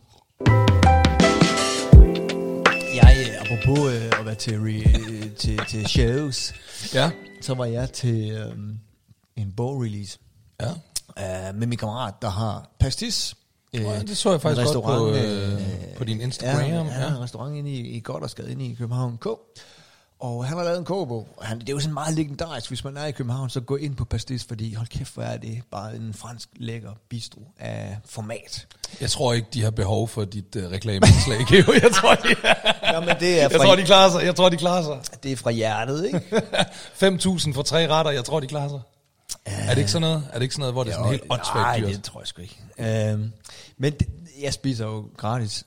Jeg, apropos øh, at være til, re, øh, til, til shows, Ja. så var jeg til øh, en bogrelease Ja. Øh, med min kammerat, der har pastis. Øh, ja, det så jeg faktisk godt på, restaurant, øh, på din Instagram, Ja, ja, ja. en restaurant inde i, i Goddersgade inde i København K. Og han har lavet en kogebog. Og han, det er jo sådan meget legendarisk, hvis man er i København, så gå ind på Pastis, fordi hold kæft, hvor er det bare en fransk lækker bistro af format. Jeg tror ikke, de har behov for dit uh, reklameindslag, Geo. Jeg tror, de, Nå, men det er jeg fra, tror, de klarer sig. Jeg tror, de klarer sig. det er fra hjertet, ikke? 5.000 for tre retter, jeg tror, de klarer sig. Er det ikke sådan noget? Er det ikke sådan noget, hvor det er sådan helt åndssvagt Nej, dyrt? det tror jeg sgu ikke. Øhm, men det, jeg spiser jo gratis.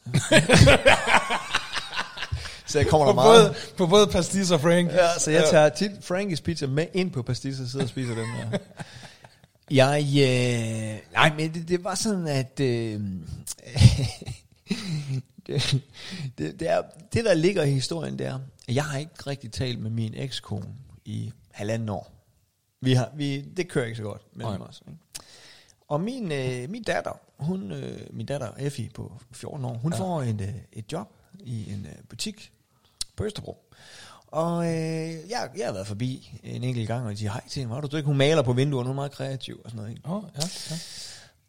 så jeg kommer der På meget. både, på både pastis og Frank. Ja, så jeg tager tit Frankies pizza med ind på Pastis og sidder og spiser den her. Jeg, øh, nej, men det, det var sådan, at øh, det, det, det, er, det, der ligger i historien, er, at jeg har ikke rigtig talt med min ekskone i halvanden år. Vi har, vi, det kører ikke så godt mellem Nej. os. Ikke? Og min, øh, min datter, hun, øh, min datter Effie på 14 år, hun ja. får en, øh, et job i en øh, butik på Østerbro. Og øh, jeg, jeg har været forbi en enkelt gang, og jeg siger hej til hende. Var du ikke? Hun maler på vinduerne, hun er meget kreativ og sådan noget. Ikke? Oh, ja, ja.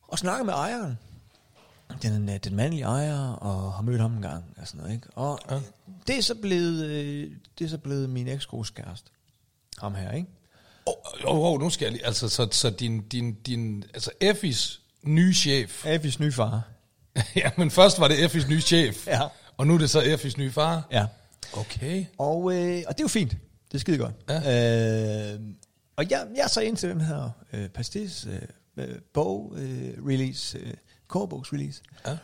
Og snakker med ejeren. Den, øh, den mandlige ejer, og har mødt ham en gang og sådan noget. Ikke? Og Ja. det, er så blevet, øh, det er så blevet min ekskos kæreste. Ham her, ikke? Oh, oh, oh, nu skal jeg lige, altså, så, så din, din, din, altså Effis nye chef, Effis nye far. ja, men først var det Effis nye chef, Ja. og nu er det så Effis nye far. Ja. Okay. Og, øh, og det er jo fint. Det er skide godt. Ja. Øh, og jeg, jeg er så ind til den her øh, pastis øh, bog øh, release, øh, kogebogs release. Ja.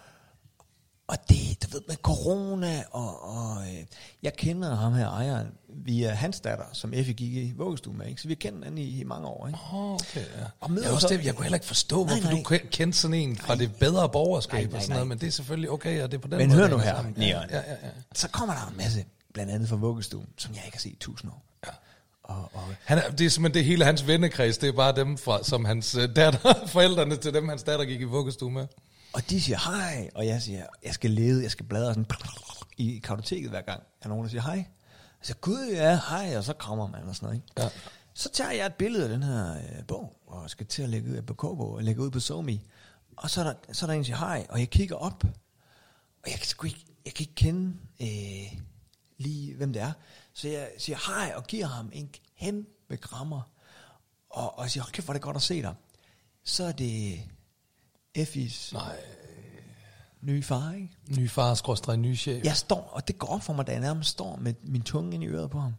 Og det, du ved, med corona, og, og øh, jeg kender ham her ejeren via hans datter, som Effie gik i vuggestue med, ikke? så vi har kendt hinanden i, i mange år. Ikke? Oh, okay, ja. Og jeg, også så- det, jeg kunne heller ikke forstå, Nej, hvorfor nej. du ken- kendte sådan en fra det bedre borgerskab Nej, og nej, sådan noget, nej. men det er selvfølgelig okay, og det er på den Men måde, hør det nu her, sammen. Neon. Ja, ja, ja. Så kommer der en masse, blandt andet fra vuggestuen, som jeg ikke har set i tusind år. Ja. Og, og, Han er, det er simpelthen det hele hans vennekreds, det er bare dem, fra, som hans øh, datter, forældrene til dem, hans datter gik i vuggestue med. Og de siger hej, og jeg siger, jeg skal lede, jeg skal bladre sådan i kartoteket hver gang. Er nogen, der siger hej? Jeg siger, gud ja, hej, og så kommer man og sådan noget. Ikke? Ja. Så tager jeg et billede af den her øh, bog, og skal til at lægge ud på Kobo, og lægge ud på Somi. Og så er, der, så er der en, der siger hej, og jeg kigger op, og jeg kan sgu ikke, jeg kan ikke kende øh, lige, hvem det er. Så jeg siger hej, og giver ham en kæmpe krammer. Og, og siger, hold kæft, hvor er det godt at se dig. Så er det Effis Nej, nye far, ikke? ny far, skråstrej, ny chef. Jeg står, og det går op for mig, da jeg nærmest står med min tunge ind i øret på ham.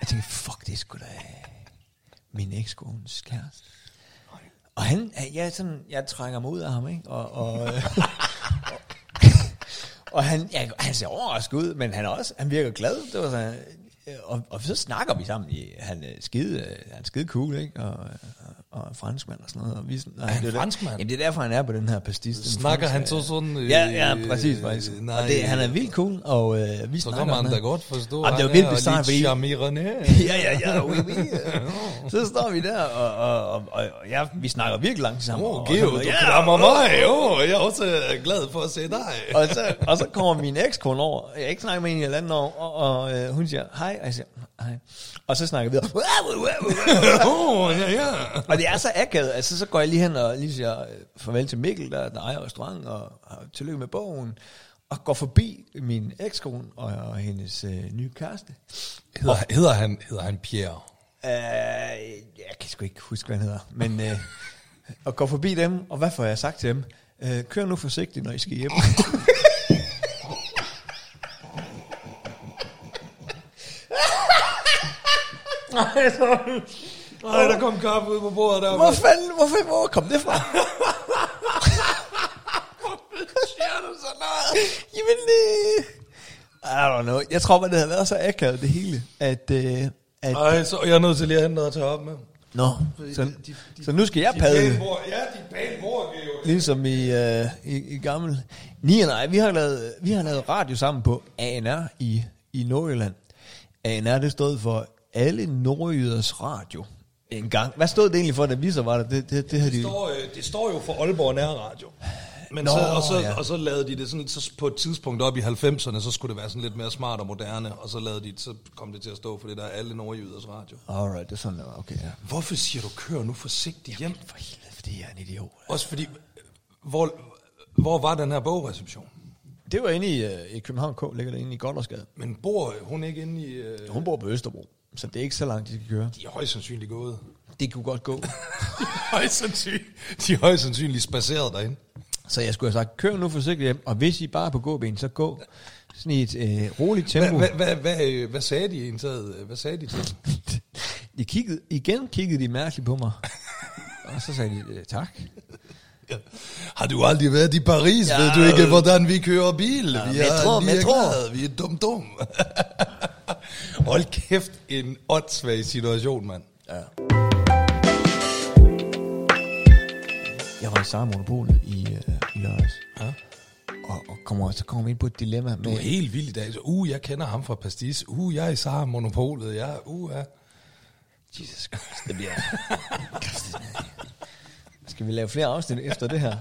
Jeg tænker, fuck, det er sgu da min ekskones kæreste. Og han, jeg, sådan, jeg trækker mig ud af ham, ikke? Og, og, øh, og, og han, ja, han ser overrasket ud, men han, også, han virker glad. Det var sådan, øh, og, og så snakker vi sammen. i- Han er skide, øh, han er skide cool, ikke? Og, og, og er franskmand og sådan noget. Og vi, nej, han det det- franskmand? Jamen, det er derfor, han er på den her pastis. den Snakker han så sådan... Øh, Ja, ja, præcis faktisk. øh, Nej, og det, han er vildt cool, og øh, vi Så snakker kan man da godt forstå, Jamen, det er han vildt er lidt fordi- ja, ja, ja, oui, oui. Så står vi der, og, og, og, og, og ja, vi snakker virkelig langt sammen. Åh, og, Geo, du ja, krammer mig. Åh, jeg er også glad for at se dig. og, så, og så kommer min ekskone over. Jeg har ikke snakket med hende i et andet år, og, og øh, hun siger hej, og jeg siger hej. Og så snakker vi ja, ja. og det er så akavet. Altså, så går jeg lige hen og lige siger øh, farvel til Mikkel, der, der ejer restaurant, og, og tillykke med bogen. Og går forbi min ekskone og, og hendes øh, nye kæreste. Hedder, hedder, han, hedder han Pierre? Øh, jeg kan sgu ikke huske, hvad han hedder. Men, øh, og går forbi dem, og hvad får jeg sagt til dem? Øh, kør nu forsigtigt, når I skal hjem. Nej, der kom kaffe ud på bordet der. hvor fanden, hvorfor, hvor kom det fra? siger du så noget? Jamen, øh, I don't know. Jeg tror bare, det havde været så akavet, det hele, at... Øh, at Ej, så er jeg nødt til lige at hente noget at tage op med. Nå, så, så nu skal jeg De padle. pæne bord, ja, de pæne bord, Geo. Ligesom i, øh, i, i gammel... Ni og nej, vi har, lavet, vi har lavet radio sammen på ANR i, i Nordjylland. ANR, det stod for Alle Nordjyders Radio. En gang. Hvad stod det egentlig for, da vi så var der? Det, det, det, havde Det de... står, øh, det står jo for Aalborg Nærradio. Men Nå, så, og, så, ja. og så lavede de det sådan, så på et tidspunkt op i 90'erne, så skulle det være sådan lidt mere smart og moderne, og så, lavede de, så kom det til at stå for det der alle nordjyders radio. Alright, det er sådan, det var. Okay, ja. Hvorfor siger du, kør nu forsigtigt hjem? For helvede, fordi jeg er en idiot. Også fordi, hvor, hvor var den her bogreception? det var inde i, uh, i København K, ligger det inde i Goddersgade. Men bor hun ikke inde i... Øh, Hun bor på Østerbro, så det er ikke så langt, de skal køre. de er højst sandsynligt gået. Det kunne godt gå. højst sandsynligt. De er højst sandsynligt spaceret derinde. Så jeg skulle have sagt, kør nu forsigtigt hjem, og hvis I bare er på gåben, så gå sådan i et øh, roligt tempo. Hvad, hvad, hvad, hvad, øh, hvad sagde de indtaget? Hvad sagde de til? De kiggede, igen kiggede de mærkeligt på mig. og så sagde de, øh, tak. Har du aldrig været i Paris? Ja, Ja, Ved du ikke, hvordan vi kører bil? Ja, vi metro, er metro. glade. Vi er dum dum. Hold kæft, en åndssvag situation, mand. Ja. Jeg var i samme monopolet i, øh, i lørdags. Ja. Og, og kommer, så kommer vi ind på et dilemma Du er med... helt vild i dag. Så, uh, jeg kender ham fra Pastis. Uh, jeg er i Sara Monopolet. Ja, uh, ja. Jesus Christ, det bliver... Skal vi lave flere afsnit efter det her?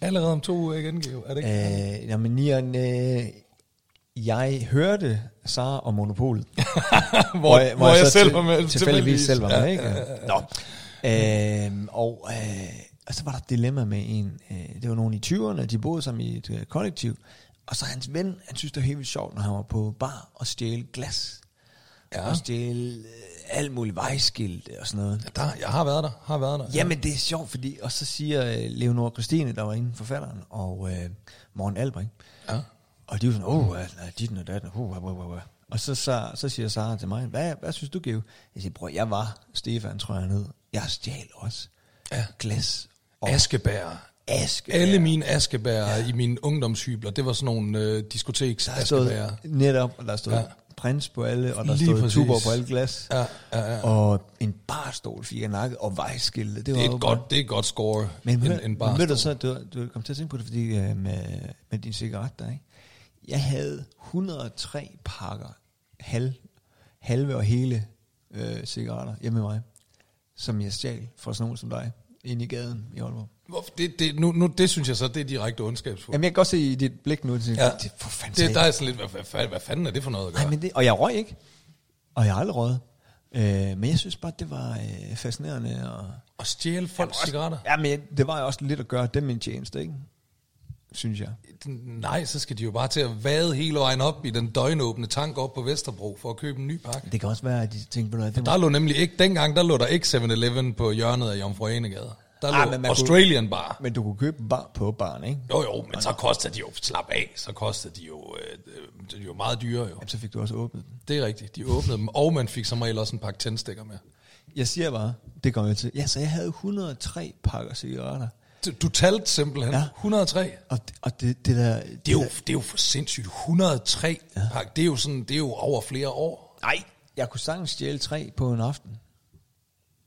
Allerede om to uger igen, Geo. Er det ikke? Øh, jamen, Nian, øh, jeg hørte Sara og Monopolet. hvor, jeg, hvor jeg, så selv var med. Tilfældigvis selv var med, Ja, ikke? ja, ja. Nå. Øhm, og, øh, og så var der et dilemma med en, øh, det var nogen i 20'erne, de boede sammen i et øh, kollektiv, og så hans ven, han synes det var helt vildt sjovt, når han var på bar og stjæle glas. Ja. Og stjæle øh, alt muligt vejskilt og sådan noget. Der, jeg har været der. Har været der. Jamen, det er sjovt, fordi, og så siger øh, Leonora Christine, der var inde forfatteren, og øh, Morten Albring, Ja. Og de var sådan, åh, oh, dit og datten, uh, uh, uh. Og så, så, så siger Sara til mig, hvad, hvad synes du, Geo? Jeg siger, bror, jeg var Stefan, tror jeg, ned. Jeg stjal også Ja. glas og Askebær. aske. Alle mine askebær ja. i mine ungdomshybler, det var sådan nogle øh, diskoteks askebær. netop, og der stod Ja. prins på alle, og der Lige stod præcis. tuber på alle glas. Ja, ja, ja. Og en barstol fik jeg nakket, og vejskilte. Det, var Det er bare- godt, det er et godt score. Men en, en men bar. ved du så, du, du kom til at tænke på det, fordi øh, med, med din cigaret der, ikke? Jeg havde 103 pakker halv, halve og hele øh, cigaretter hjemme med mig, som jeg stjal fra sådan nogen som dig, inde i gaden i Aalborg. Hvorfor- Det, det, nu, nu, det synes jeg så, det er direkte ondskabsfuldt. Jamen jeg kan godt se i dit blik nu, at Ja. det for fanden Det, der er sådan lidt, hvad, hvad, hvad, fanden er det for noget at gøre? Nej, men det, og jeg røg ikke, og jeg har aldrig røget. Øh, men jeg synes bare, det var øh, fascinerende. Og, At stjæle folks cigaretter? ja, men det var jo også lidt at gøre dem en tjeneste, ikke? Synes jeg. Nej, så skal de jo bare til at vade hele vejen op i den døgnåbne tank op på Vesterbro for at købe en ny pakke. Det kan også være, at de tænkte, du hvad, det Der lå nemlig ikke, dengang der lå der ikke 7-Eleven på hjørnet af Jomfru Anegade. Der Ah, lå men Australian Bar. Men du kunne købe bar på baren, ikke? Jo jo, men så kostede de jo, slap af, så kostede de jo, øh, de jo meget dyre jo. Jamen, så fik du også åbnet den. Det er rigtigt, de åbnede dem, og man fik som regel også en pakke tændstikker med. Jeg siger bare, det går jeg til. Ja, så jeg havde 103 pakker cigaretter. Du, talte simpelthen Ja. 103. Og, og det, det der... Det er, jo, det er jo for sindssygt. 103 ja. pakke, det er jo sådan, det er jo over flere år. Nej, jeg kunne sagtens stjæle tre på en aften.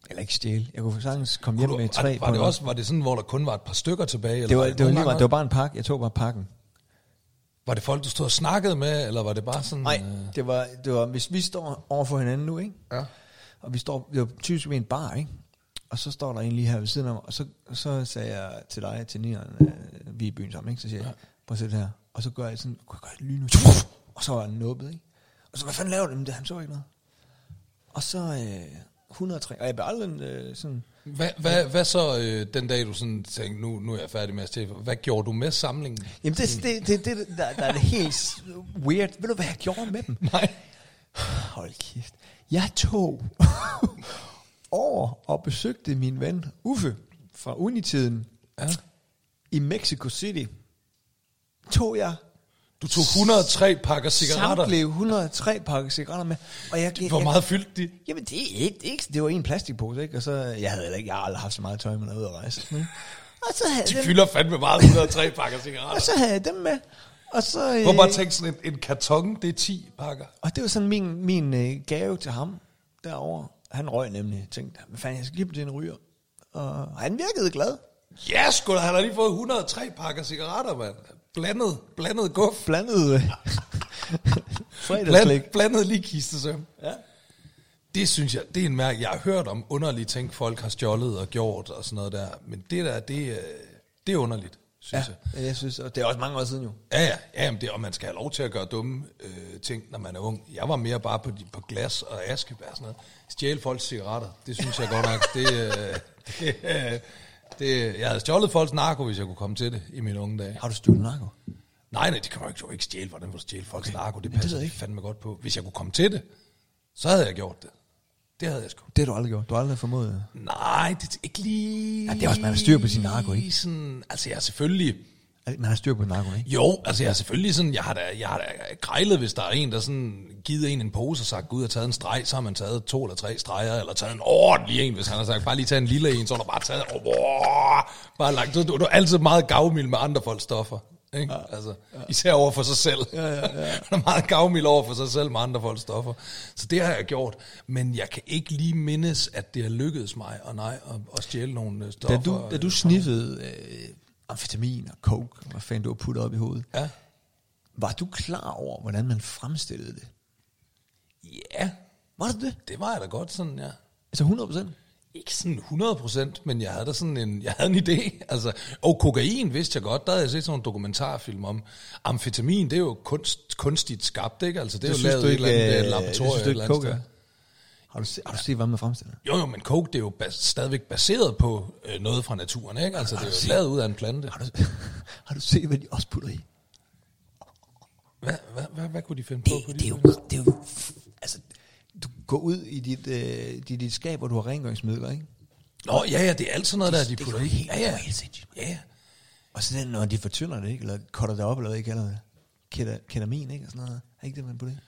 Eller ikke stjæle. Jeg kunne sagtens komme hjem du- med var, tre det- var på det også var det sådan, hvor der kun var et par stykker tilbage? Eller Det var, var, det, var nogle lige, det var bare en pakke. Jeg tog bare pakken. var det folk, du stod og snakkede med, eller var det bare sådan... Nej, øh, det var, det var, hvis vi står over for hinanden nu, ikke? Ja. Og vi står, det var typisk ved en bar, ikke? Og så står der en lige her ved siden af mig, og så, så sagde jeg til dig, til Nieren, øh, vi er i byen sammen, ikke? Så siger jeg, prøv at se det her. Og så gør jeg sådan, kunne jeg gøre et lyn, og så var den nubbet, ikke? Og så, hvad fanden laver du? Men det, han så ikke noget. Og så øh, 103, og jeg blev aldrig øh, sådan, Hvad, hvad, hvad så øh, den dag, du sådan tænkte, nu, nu er jeg færdig med at stjæle? Hvad gjorde du med samlingen? Jamen det, det, det, det der, der er det helt weird. Ved du, hvad jeg gjorde med dem? Nej. Hold kæft. Jeg tog over og besøgte min ven Uffe fra unitiden Ja. i Mexico City. Tog jeg Du tog 103 pakker cigaretter. samtlige 103 pakker cigaretter med. Og jeg, jeg, Hvor meget fyldte de? Jamen det er ikke, det, ikke, det var en plastikpose, ikke? Og så, jeg havde ikke, jeg har aldrig haft så meget tøj med noget at rejse. Men, og så havde De dem, fylder fandme meget 103 pakker og cigaretter. så havde jeg dem med. Og så, øh, Hvor bare tænke sådan en, en karton, det er 10 pakker. Og det var sådan min, min øh, gave til ham derovre. Han røg nemlig. Jeg tænkte, hvad fanden, jeg skal give dem til en ryger. Og han virkede glad. Ja, sgu da, han har lige fået 103 pakker cigaretter, mand. Blandet, blandet guf. Blandet øh, Bland, blandet lige kistesøm. Ja. Det synes jeg, det er en mærke. Jeg har hørt om underlige ting, folk har stjålet og gjort og sådan noget der. Men det der, det, øh, det er underligt, synes Ja, jeg. jeg synes, og det er også mange år siden jo. Ja, ja, ja jamen det, og man skal have lov til at gøre dumme øh, ting, når man er ung. Jeg var mere bare på, på glas og askebær og sådan noget. Stjæle folks cigaretter, det synes jeg godt nok. Det, øh, det, øh, det, jeg havde stjålet folks narko, hvis jeg kunne komme til det i mine unge dage. Har du stjålet narko? Nej, nej, det kan man jo ikke, ikke stjæle. Hvordan vil du stjæle folks okay. narko? Det det passer ikke ikke. fandme godt på. Hvis jeg kunne komme til det, så havde jeg gjort det. Det havde jeg sgu. Det har du aldrig gjort. Du har aldrig formået. Nej, det er ikke lige... Ja, det er også, man har styr på sin narko, ikke? Sådan, altså, jeg er selvfølgelig... Man har styr på narko, ikke? Jo, altså jeg er selvfølgelig sådan, jeg har da, jeg har da grejlet, hvis der er en, der sådan givet en en pose og sagt, gud, jeg har taget en streg, så har man taget to eller tre streger, eller taget en ordentlig en, hvis han har sagt, bare lige tage en lille en, så har du bare taget, oh, wow, bare langt, du, du er altid meget gavmild med andre folks stoffer. Ikke? Ja, altså, ja. Især over for sig selv. Ja, ja, ja. Han er meget gavmild over for sig selv med andre folks stoffer. Så det har jeg gjort. Men jeg kan ikke lige mindes, at det har lykkedes mig og nej, at, at stjæle nogle øh, stoffer. Da du, da du sniffede øh, amfetamin og coke, hvad fanden du har puttet op i hovedet, Ja. var du klar over, hvordan man fremstillede det? Ja, Var du det? det var jeg da godt sådan, ja. Altså 100 procent? Ikke sådan 100%, men jeg havde da sådan en, jeg havde en idé. Altså, og kokain vidste jeg godt, der havde jeg set sådan en dokumentarfilm om. Amfetamin, det er jo kunst, kunstigt skabt, ikke? Altså, det er Det jo synes lavet i et eller andet øh, øh, det laboratorium. synes du ikke, er? Har du, se, har du set, hvordan man fremstiller det? Jo, jo, men coke, det er jo bas, stadigvæk baseret på øh, noget fra naturen, ikke? Altså, det er jo lavet ud af en plante. Har du, har du set, hvad de også putter i? Hvad, hvad, hvad, hvad kunne de finde på? Det, på de det, er jo, det er jo... Altså, du går ud i dit, øh, i dit skab, hvor du har rengøringsmidler, ikke? Nå, ja, ja, det er alt sådan noget der, de det putter er i. Ja, det er ja. Ja, ja. Og så den, når de fortynder det, ikke? Eller cutter det op, eller hvad kalder det. Keta- Ketamin, ikke? Og sådan noget. Er ikke det, man putter i?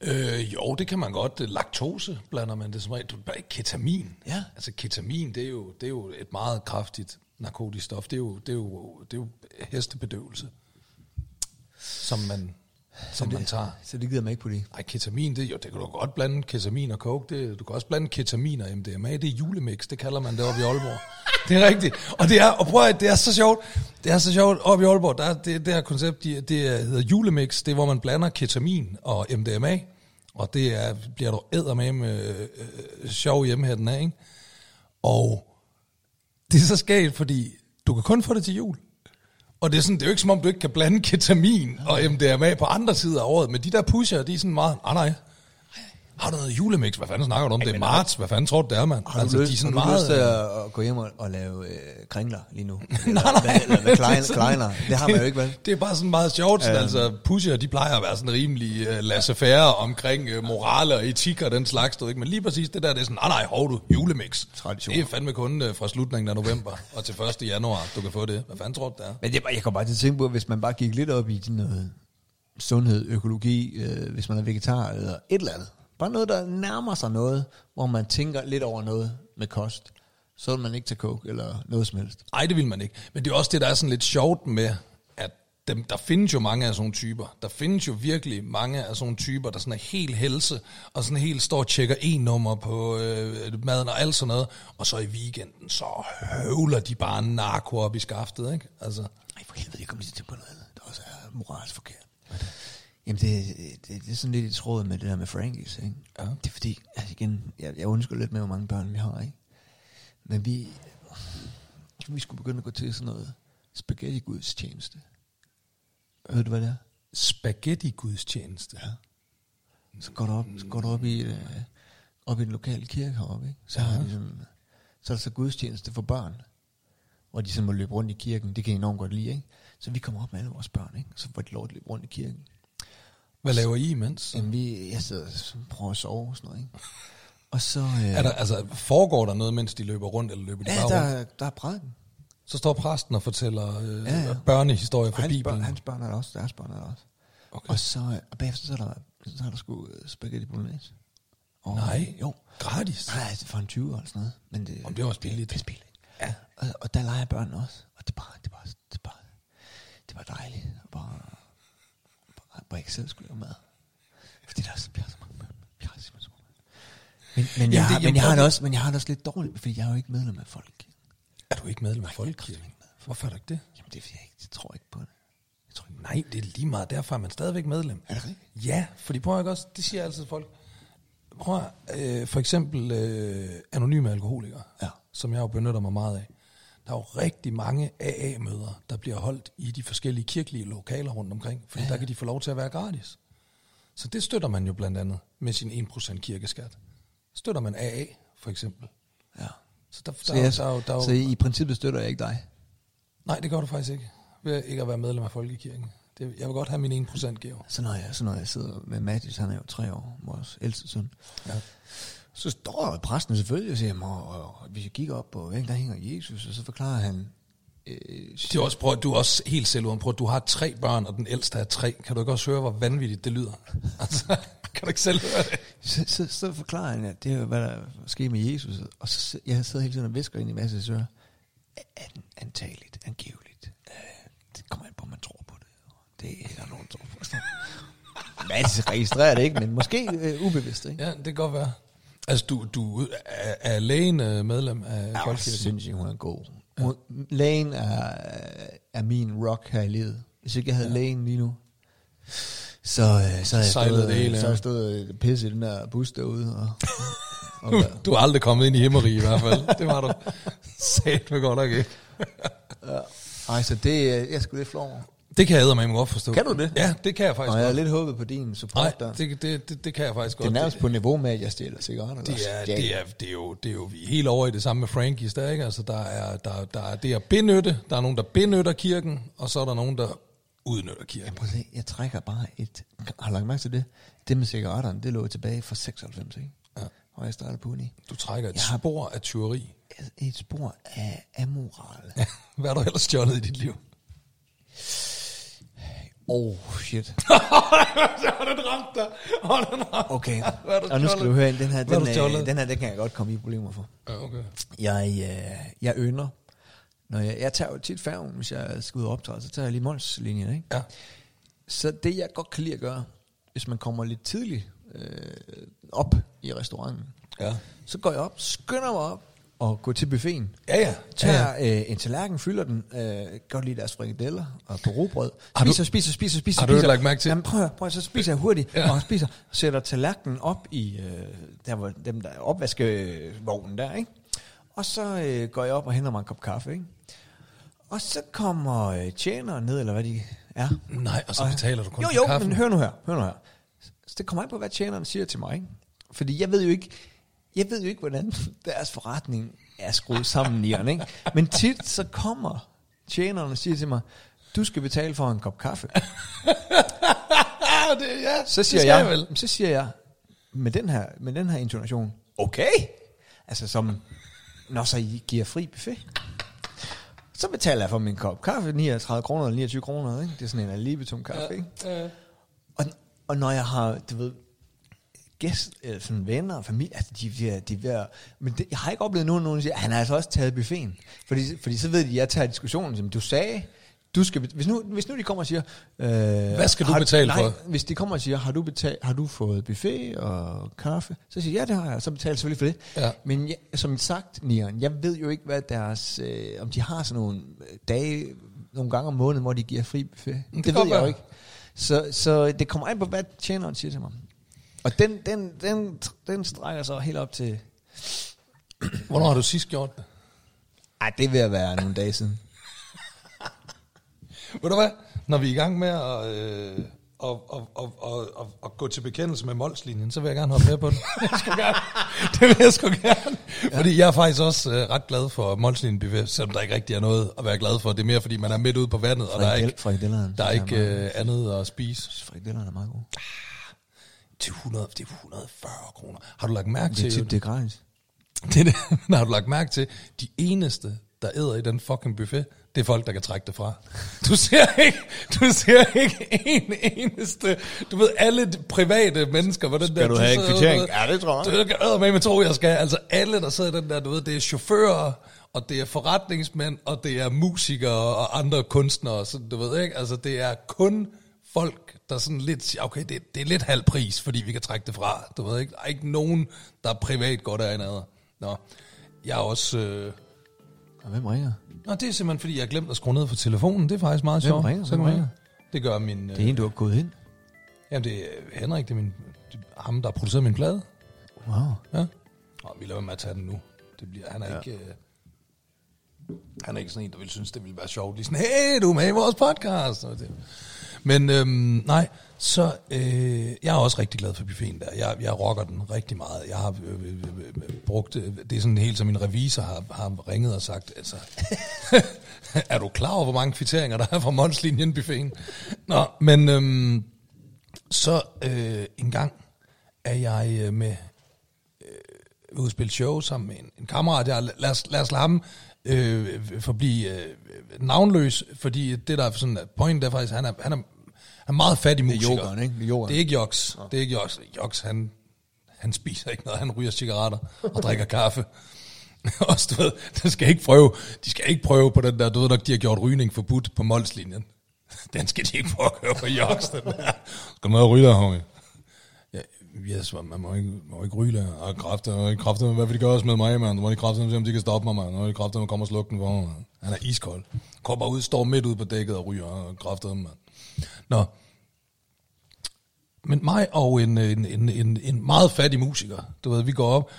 Øh, jo, det kan man godt. Laktose blander man det som regel. Du bare ikke ketamin. Ja. Altså ketamin, det er jo, det er jo et meget kraftigt narkotisk stof. Det er jo, det er jo, det er jo hestebedøvelse, som man, som man tager. Så det gider man ikke putte i. Ej, ketamin, det, jo, det kan du godt blande ketamin og coke. Det, du kan også blande ketamin og MDMA. Det er julemix, det kalder man det oppe i Aalborg. Det er rigtigt. Og det er, og prøv at, det er så sjovt. Det er så sjovt oppe i Aalborg. Der er det, det her koncept, det, det er- hedder julemix. Det er, hvor man blander ketamin og MDMA. Og det er, bliver du med øh, øh, sjov hjemme her den af, ikke? Og det er så skægt, fordi du kan kun få det til jul. Og det er, sådan, det er jo ikke som om, du ikke kan blande ketamin og MDMA på andre sider af året, men de der pusher, de er sådan meget, ah, nej nej, har du noget julemix? Hvad fanden snakker du om? Det er marts. Hvad fanden tror du, det er, mand? Har du, lyst, de er har du lyst til at, at gå hjem og, og lave øh, kringler lige nu? nej, nej. Eller, eller klein, Det er sådan- kleiner. Det har man jo ikke, vel? Det er bare sådan meget sjovt. Sådan, altså, pusher, de plejer at være sådan rimelig uh, laissez-faire omkring uh, morale og etik og den slags, ikke? men lige præcis det der, det er sådan, nej nej, hov du, julemix. Tradition. Det er fandme kun uh, fra slutningen af november og til 1. januar, du kan få det. Hvad fanden tror du, det er? Men det, er bare- jeg kommer bare til at tænke på, hvis man bare gik lidt op i sådan noget sundhed, økologi, øh, hvis man er vegetar eller et eller andet. Bare noget, der nærmer sig noget, hvor man tænker lidt over noget med kost. Så vil man ikke tage coke eller noget som helst. Nej, det vil man ikke. Men det er også det, der er sådan lidt sjovt med, at dem, der findes jo mange af sådan nogle typer. Der findes jo virkelig mange af sådan nogle typer, der sådan er helt helse, og sådan helt står og tjekker en nummer på øh, maden og alt sådan noget. Og så i weekenden, så høvler de bare narko op i skaftet, ikke? Altså, Nej, for helvede, jeg kommer lige til på noget andet, der også er moralsk forkert. Jamen, det, det, det er sådan lidt i tråd med det der med Frankies, ikke? Ja. Det er fordi, altså igen, jeg, jeg undskylder lidt med, hvor mange børn vi har, ikke? Men vi, vi skulle begynde at gå til sådan noget spaghetti-gudstjeneste. Ved du, hvad det er? spaghetti-gudstjeneste. Ja. Så går du op, så går du op i, øh, op i den lokale kirke heroppe, ikke? Så, har de sådan, så er der så gudstjeneste for børn, hvor de sådan må løbe rundt i kirken. Det kan jeg enormt godt lide, ikke? Så vi kommer op med alle vores børn, ikke? Så får de lov at løbe rundt i kirken. Hvad laver I imens? Jamen, vi, jeg sidder og prøver at sove og sådan noget, ikke? Og så... Øh, Er der, altså, foregår der noget, mens de løber rundt, eller løber de ja, bare der, rundt? er- der er prædiken. Så står præsten og fortæller øh, Ja, ja. børnehistorier fra hans, Bibelen. børn, hans børn er der også, deres børn er der også. Okay. Og så øh, og bagefter så er der, så er der sgu øh, spaghetti bolognese. Og, Nej, Jo. gratis. Nej, altså for en 20 eller sådan noget. Men det, Om det er også billigt. Det er billigt. Ja. Og, og der leger børnene også. Og det er bare, det er bare, det er bare, det er bare dejligt. Og bare, bare, bare ikke selv skulle lave mad. Fordi der er, vi har så mange børn. Vi har simpelthen så mange. Men, men, Jamen, jeg, det- har, men, jamen, jeg har det også, men jeg har det også lidt dårligt, fordi jeg er jo ikke medlem af folk. Er du ikke medlem af Folkekirken? Hvorfor er du ikke det? Jamen det er fordi, jeg ikke jeg tror ikke på det. Jeg tror ikke, Nej, det er lige meget. Derfor er man stadigvæk medlem. Er det rigtigt? Ja, fordi prøv at også, det siger jeg altid folk. Prøv at, øh, for eksempel øh, anonyme alkoholikere, Ja. som jeg jo benytter mig meget af. Der er jo rigtig mange AA-møder, der bliver holdt i de forskellige kirkelige lokaler rundt omkring, fordi ja. der kan de få lov til at være gratis. Så det støtter man jo blandt andet med sin 1% kirkeskat. Støtter man AA, for eksempel. ja. Så der, Så, der, jeg, der, der, der, så i princippet støtter jeg ikke dig. Nej, det gør du faktisk ikke. Ved ikke at være medlem af Folkekirken. Det, jeg vil godt have min 1% gave. Så når jeg, så når jeg sidder med Mathis, han er jo tre år, vores ældste søn, Ja. Så står præsten selvfølgelig og siger, og, og, og hvis jeg kigger op på væggen, der hænger Jesus, og så forklarer han, øh, Det er også, prøv, du er også helt selvuden. Prøv, du har tre børn, og den ældste er tre. Kan du ikke også høre, hvor vanvittigt det lyder? Altså, kan du ikke selv høre det? så, så, så forklarer han, at det er hvad der sker med Jesus, og så jeg sidder hele tiden og visker ind i Mathis' øre, An, antageligt, angiveligt, øh, det kommer an på, om man tror på det, det er der nogen, der tror på. Mathis registrerer det ikke, men måske øh, ubevidst, ikke? Ja, det kan godt være. Altså, du, du er, er lægen øh, medlem af Ja, Folkekirken? synes jeg, hun er god. Hun, lægen er, er min rock her i livet. Hvis ikke jeg havde ja. lægen lige nu, så, øh, så havde jeg stået, det hele, så ja. jeg stået og pisset i den der bus derude. Og, og, Du, du er aldrig kommet ind i himmeri i hvert fald. Det var du sat med godt nok ikke. ej, så det, øh, jeg skulle lidt flov over. Det kan jeg med godt forstå. Kan du det? Ja, det kan jeg faktisk jeg godt. havde lidt håbet på din support Nej, der. det, det, det, det kan jeg faktisk det godt. er nærmest på niveau med, at jeg stjæler cigaretter. Det er, det, er, det, er jo, det er jo vi er helt over i det samme med Frankies der, ikke? Altså, der er, der, der er det at benytte, der er nogen, der benytter kirken, og så er der nogen, der udnytter kirken. At se, jeg trækker bare et... Har du lagt mærke til det? Det med cigaretterne, det lå tilbage fra 96, ikke? Ja. Og jeg startede på uni. Du trækker et Jeg har- spor af tyveri. Et, et spor af amoral. Ja, hvad har du ellers stjålet i dit liv? Oh, shit. den ramt dig? Den Okay, og nu skal du høre, den her, den, øh, den her, den kan jeg godt komme i problemer for. Ja, okay. Jeg, øh, jeg ynder, når jeg, jeg tager jo tit færgen, hvis jeg skal ud og optræde, så tager jeg lige Mons-linjen, ikke? Ja. Så det, jeg godt kan lide at gøre, hvis man kommer lidt tidligt øh, op i restauranten, Ja. så går jeg op, skynder mig op og går til buffeten. Ja, ja. Tager ja, ja. øh, en tallerken, fylder den, øh, godt lige deres frikadeller og på robrød. Har du- Spiser, spiser, spiser, spiser, har du spiser. lagt mærke til- Jamen prøv, prøv, så spiser jeg hurtigt, Ja. og spiser, sætter tallerkenen op i, øh, der hvor dem der opvaskevognen der, ikke? Og så øh, går jeg op og henter mig en kop kaffe, ikke? Og så kommer øh, tjeneren ned, eller hvad de er. Nej, og så betaler du kun Jo, jo, men hør nu her, hør nu her. Så det kommer an på, hvad tjeneren siger til mig, ikke? Fordi jeg ved jo ikke, jeg ved jo ikke, hvordan deres forretning er skruet sammen i ikke? Men tit så kommer tjeneren og siger til mig, du skal betale for en kop kaffe. Det, ja, Så det siger skal jeg, vel. så siger jeg med den her, med den her intonation, okay. Altså som, når så I giver fri buffet. Så betaler jeg for min kop kaffe, 39 kroner eller 29 kroner, ikke? Det er sådan en alibetum kaffe, ikke? Ja. Og, og når jeg har, du ved, gæst, eller sådan venner og familie, altså de, de, er- de er at- men det, jeg har ikke oplevet nogen, nogen siger, han har altså også taget buffeten. Fordi, fordi så ved de, at jeg tager diskussionen, som du sagde, du skal, hvis, nu, hvis nu de kommer og siger, øh, Hvad skal du betale nej, for? hvis de kommer og siger, har du, betalt, har du fået buffet og kaffe? Så siger jeg, ja, det har jeg, så betaler jeg selvfølgelig for det. Ja. Men jeg, som sagt, Nian, jeg ved jo ikke, hvad deres, øh, om de har sådan nogle dage, nogle gange om måneden, hvor de giver fri buffet. Det Det, ved jeg jo ikke. Så, så det kommer an på, hvad tjeneren siger til mig. Og den, den, den, den strækker sig helt op til... Hvornår har du sidst gjort det? Ej, det vil være nogle dage siden. Ved du hvad? Når vi er i gang med at, øh, og, og, og, og, og, og gå til bekendelse med Molslinjen, så vil jeg gerne hoppe med på det. Jeg skal gerne. Det vil jeg sgu gerne. Ja. Fordi jeg er faktisk også øh, ret glad for Molslinjen buffet, selvom der ikke rigtig er noget at være glad for. Det er mere fordi, man er midt ude på vandet, og der er ikke, der er jeg ikke øh, andet at spise. Frikadellerne er meget gode. Til 100, det er 140 kroner. Har du lagt mærke Det til... tit, det er gratis. Det er det. Men har du lagt mærke til, de eneste, der æder i den fucking buffet, det er folk, der kan trække det fra. Du ser ikke, du ser ikke en eneste, du ved, alle de private mennesker, hvordan Skal du have en kvittering? Ja, det tror jeg. Du kan æde med, med tro, jeg skal. Altså alle, der sidder i den der, du ved, det er chauffører, og det er forretningsmænd, og det er musikere og andre kunstnere, så du ved ikke, altså det er kun folk, der sådan lidt siger, okay, det, det er lidt halv pris, fordi vi kan trække det fra, du ved ikke, der er ikke nogen, der privat går derinde. Nå, jeg er også... Øh, Og hvem ringer? Nå, det er simpelthen, fordi jeg har glemt at skrue ned for telefonen. Det er faktisk meget Hvem sjovt. ringer? Så Hvem ringer? Det gør min... Det er en, du har gået ind. Jamen, det er Henrik, det er min, det er ham, der har produceret min plade. Wow. Ja. Og vi lader med at tage den nu. Det bliver, han er ja. ikke... Øh, han er ikke sådan en, der vil synes, det ville være sjovt. Lige sådan, hey, du er med i vores podcast. Og det. Men øhm, nej, så øh, jeg er også rigtig glad for buffeten der. Jeg, jeg rocker den rigtig meget. Jeg har øh, øh, øh, øh, øh brugt, øh, det er sådan helt som min revisor har, har ringet og sagt, altså, er du klar over, hvor mange kvitteringer der er fra Månslinjen buffeten? Nå, men øhm, så øh, en gang er jeg øh, med øh, ude at spille show sammen med en, en kammerat. Jeg, lad, os, lad os lade ham øh, forblive øh, navnløs, fordi det der er sådan, point er faktisk, han er, han er, han er meget fattig Det er musiker. yoghurt, ikke? Det er yoghurt. Det er ikke Joks. Det er ikke Joks. Joks, han, han spiser ikke noget. Han ryger cigaretter og drikker kaffe. Også, du ved, de skal ikke prøve, de skal ikke prøve på den der, du ved nok, de har gjort rygning forbudt på Molslinjen. Den skal de ikke prøve at køre på Joks, den der. Skal med at ryge der, homie? Ja, yes, man man må ikke, må ikke ryge der. Og kræfter, og kræfter, hvad vil de gøre også med mig, mand? Nu må de kræfter, se om de kan stoppe mig, mand. Nu må de kræfter, komme og slukke den for mig, mand. Han er iskold. Kommer ud, står midt ude på dækket og ryger og kræfter, mand. Nå, men mig og en, en, en, en, en meget fattig musiker, du ved, vi går op,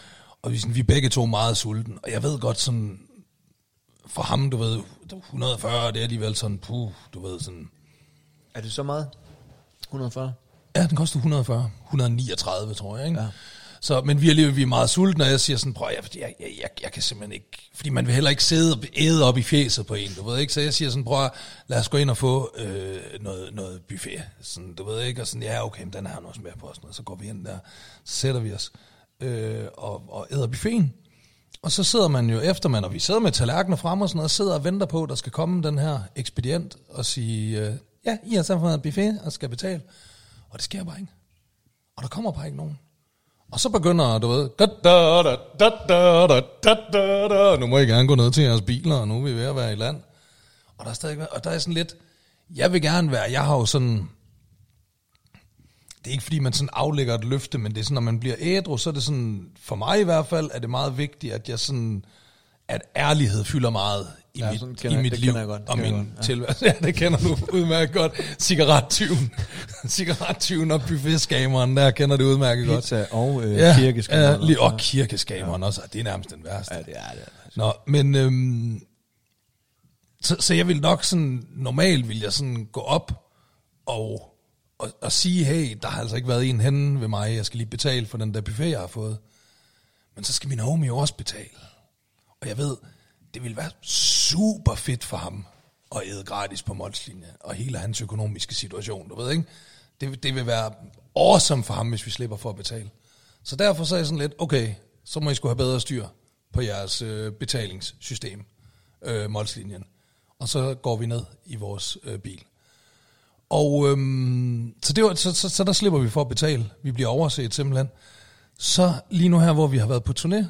og vi, sådan, vi er begge to meget sulten, og jeg ved godt sådan, for ham, du ved, 140, det er alligevel sådan, puh, du ved, sådan, Er det så meget? 140? ja, den koster 140, 139, tror jeg, ikke? Ja. Så, men vi er lige vi er meget sultne, og jeg siger sådan, prøv, jeg, jeg, jeg, jeg, jeg kan simpelthen ikke, fordi man vil heller ikke sidde og æde op i fjeset på en, du ved ikke, så jeg siger sådan, prøv, lad os gå ind og få øh, noget, noget buffet, sådan, du ved ikke, og sådan, ja, okay, men den har også mere på, sådan, så går vi ind der, så sætter vi os øh, og, og æder buffeten, og så sidder man jo efter man, og vi sidder med tallerkener frem og sådan noget, og sidder og venter på, at der skal komme den her ekspedient og sige, øh, ja, I har så fået en buffet og skal betale. Og det sker bare ikke. Og der kommer bare ikke nogen. Og så begynder, du ved, da, da, da, da, da, da, da, da, da. nu må I gerne gå ned til jeres biler, og nu er vi ved at være i land. Og der er stadig, og der er sådan lidt, jeg vil gerne være, jeg har jo sådan, det er ikke fordi man sådan aflægger et løfte, men det er sådan, når man bliver ædru, så er det sådan, for mig i hvert fald, er det meget vigtigt, at jeg sådan, at ærlighed fylder meget i Ja, mit, sådan i kender- mit liv kender jeg godt, det og kender min godt, ja. tilværelse. Ja, det kender du udmærket godt. Cigarettyven. Cigarettyven og buffetskameren, der kender det udmærket godt. Pizza og øh, Ja, kirkeskaberne. ja, lige, og kirkeskaberen også, og det er nærmest den værste. Ja, det er det. Nå, men øhm, så, så jeg vil nok sådan, normalt vil jeg sådan gå op og, og, og sige, hey, der har altså ikke været en henne ved mig, jeg skal lige betale for den der buffet, jeg har fået. Men så skal min homie jo også betale. Og jeg ved, det vil være super fedt for ham at æde gratis på Molslinje, og hele hans økonomiske situation, du ved ikke? Det, det vil være awesome for ham, hvis vi slipper for at betale. Så derfor så er jeg sådan lidt, okay, så må I skulle have bedre styr på jeres øh, betalingssystem, øh, Molslinjen. Og så går vi ned i vores øh, bil. Og øhm, så, det var, så, så, så der slipper vi for at betale. Vi bliver overset simpelthen. Så lige nu her, hvor vi har været på turné,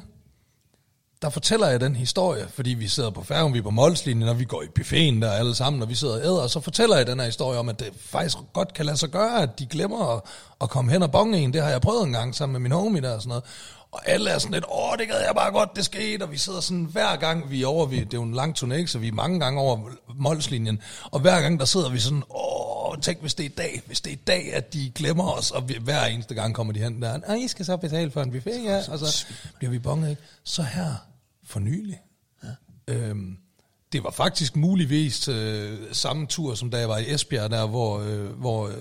der fortæller jeg den historie, fordi vi sidder på færgen, vi er på Molslinjen, og vi går i buffeten der alle sammen, og vi sidder og æder, og så fortæller jeg den her historie om, at det faktisk godt kan lade sig gøre, at de glemmer at, at komme hen og bonge en. Det har jeg prøvet en gang sammen med min homie der og sådan noget. Og alle er sådan lidt, åh, det gad jeg bare godt, det skete, og vi sidder sådan, hver gang vi er over, vi, det er jo en lang turné, så vi er mange gange over Molslinjen, og hver gang der sidder vi sådan, åh, tænk hvis det er i dag, hvis det er i dag, at de glemmer os, og vi, hver eneste gang kommer de hen der, og I skal så betale for en buffet, ja, og så bliver vi bonget, ikke? Så her, for nylig, ja. øhm, det var faktisk muligvis øh, samme tur, som da jeg var i Esbjerg, der hvor, øh, hvor øh,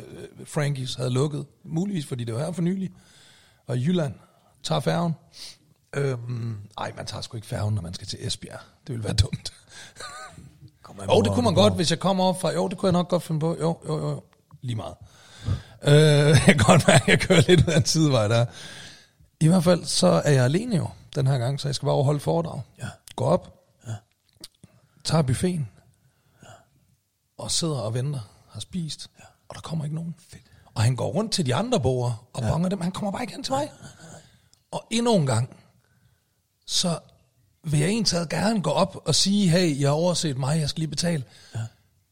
Frankies havde lukket. Muligvis, fordi det var her for nylig. Og i Jylland tager færgen. Øhm, ej, man tager sgu ikke færgen, når man skal til Esbjerg. Det ville være dumt. Jo, det kunne man godt, hvis jeg kommer op fra... Jo, det kunne jeg nok godt finde på. Jo, jo, jo. Lige meget. Øh, jeg kan godt mærke, at jeg kører lidt ud af en sidevej der. I hvert fald, så er jeg alene jo den her gang, så jeg skal bare overholde foredrag. Ja. Gå op, ja. tager buffeten, ja. og sidder og venter, har spist, ja. og der kommer ikke nogen. Fedt. Og han går rundt til de andre borgere og ja. bonger dem, han kommer bare ikke hen til mig. Og endnu en gang, så vil jeg egentlig gerne gå op og sige, hey, jeg har overset mig, jeg skal lige betale. Ja.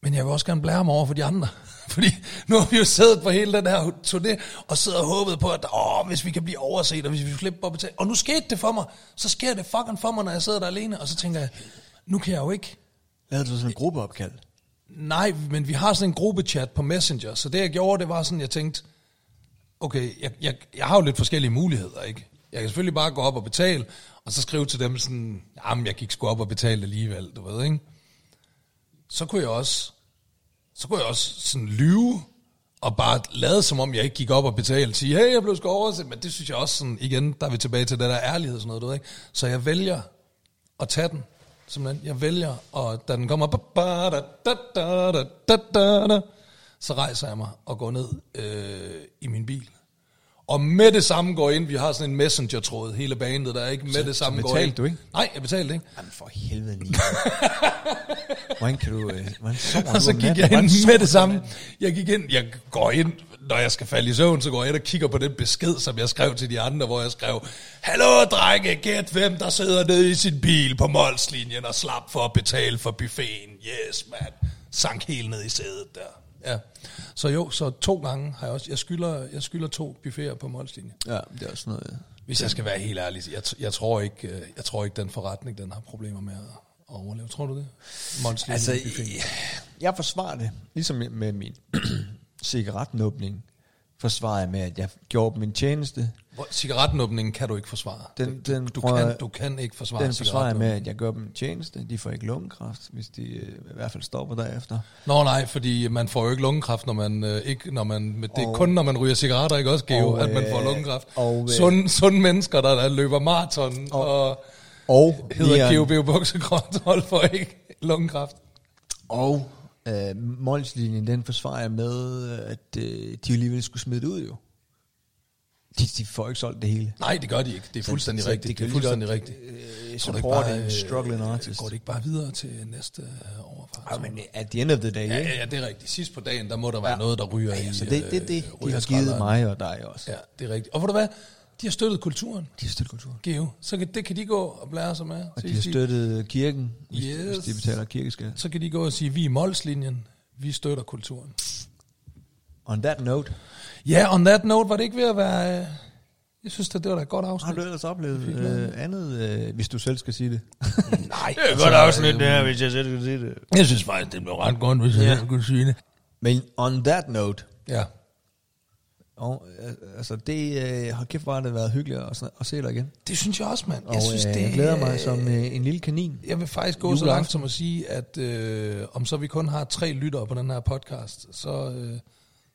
Men jeg vil også gerne blære mig over for de andre. Fordi nu har vi jo siddet på hele den her turné, og sidder og håbet på, at åh, hvis vi kan blive overset, og hvis vi slipper på at betale. Og nu skete det for mig. Så sker det fucking for mig, når jeg sidder der alene. Og så tænker jeg, nu kan jeg jo ikke. Lavede du sådan en gruppeopkald? Nej, men vi har sådan en gruppechat på Messenger. Så det jeg gjorde, det var sådan, jeg tænkte, okay, jeg, jeg, jeg har jo lidt forskellige muligheder, ikke? Jeg kan selvfølgelig bare gå op og betale, og så skrive til dem sådan, jamen jeg gik sgu op og betalte alligevel, du ved, ikke? Så kunne jeg også, så kunne jeg også sådan lyve, og bare lade som om jeg ikke gik op og betalte, sige, hey, jeg blev sgu overset, men det synes jeg også sådan, igen, der er vi tilbage til det der ærlighed og sådan noget, du ved, ikke? Så jeg vælger at tage den, Simpelthen. Jeg vælger, og da den kommer, så rejser jeg mig og går ned øh, i min bil. Og med det samme går ind, vi har sådan en messenger-tråd, hele bandet, der er ikke med det samme går betalte ind. du ikke? Nej, jeg betalte ikke. Jamen for helvede lige. hvordan kan du... Øh, hvordan sover Og så gik jeg ind med du det samme. Jeg gik ind, jeg går ind, når jeg skal falde i søvn, så går jeg ind og kigger på den besked, som jeg skrev til de andre, hvor jeg skrev, Hallo drenge, gæt hvem der sidder nede i sin bil på Molslinjen og slap for at betale for buffeten. Yes, man. Sank helt ned i sædet der. Ja. Så jo, så to gange har jeg også, jeg skylder, jeg skylder to buffeter på Molslinjen. Ja, det er også noget... Hvis jeg skal være helt ærlig, jeg, jeg, tror ikke, øh, jeg tror ikke, den forretning, den har problemer med at overleve. Tror du det? Molslinjen Altså, buffet. jeg forsvarer det, ligesom med min cigarettenåbning, forsvarer jeg med, at jeg gjorde min tjeneste. Cigarettenåbningen kan du ikke forsvare. Den- den du, tror kan, du kan ikke forsvare Den forsvarer jeg med, at jeg gør dem en tjeneste. De får ikke lungekræft, hvis de øh, i hvert fald stopper derefter. Nå nej, fordi man får jo ikke lungekræft, når man øh, ikke, når man, det er Og- kun, når man ryger cigaretter, ikke også, Geo, og, at man får øh, lungekræft. og, øh, sunde, sunde mennesker, der, der løber maraton og, og Og, hedder Leon- GOB buksekontrol for ikke lungekræft. Og øh, Molslinjen, den forsvarer jeg med, at øh, de alligevel skulle smide det ud jo. De, de får ikke solgt det hele. Nej, det gør de ikke. Det er Så- fuldstændig så rigtigt. det Det, kan er fuldstændig godt, rigtigt. Øh, det support en øh, struggling artist. Går det ikke bare videre til næste øh, overfart? Ja, men at the end of the day, Ja, ja, ja, det er rigtigt. Sidst på dagen, der må der være Ja. noget, der ryger Ja, i så det, det er det, øh, de har givet mig og dig også. Ja, det er rigtigt. Og ved du hvad? De har støttet kulturen, De har støttet kulturen. Geo. Så kan, det kan de gå og blære sig med. Og Så de har støttet kirken, Yes. hvis de betaler kirkeskat. Så kan de gå og sige, vi er i Molslinjen, vi støtter kulturen. On that note, Ja, on that note, var det ikke ved at være... øh, Jeg synes, at det var da et godt har afsnit. du ellers oplevet øh, andet, øh, hvis du selv skal sige det? Nej, Det er et godt afsnit, det her, hvis jeg selv skal sige det. Jeg synes faktisk, det blev ret godt, hvis jeg Ja. selv kunne sige det. Men on that note, Ja. og, øh, altså det øh, har kæft, har det været hyggeligt at, at se dig igen. Det synes jeg også, mand. Og Jeg synes, øh, det jeg glæder mig som øh, en lille kanin. Jeg vil faktisk gå så Juleaften. langt som at sige, at øh, om så vi kun har tre lyttere på den her podcast, så, øh,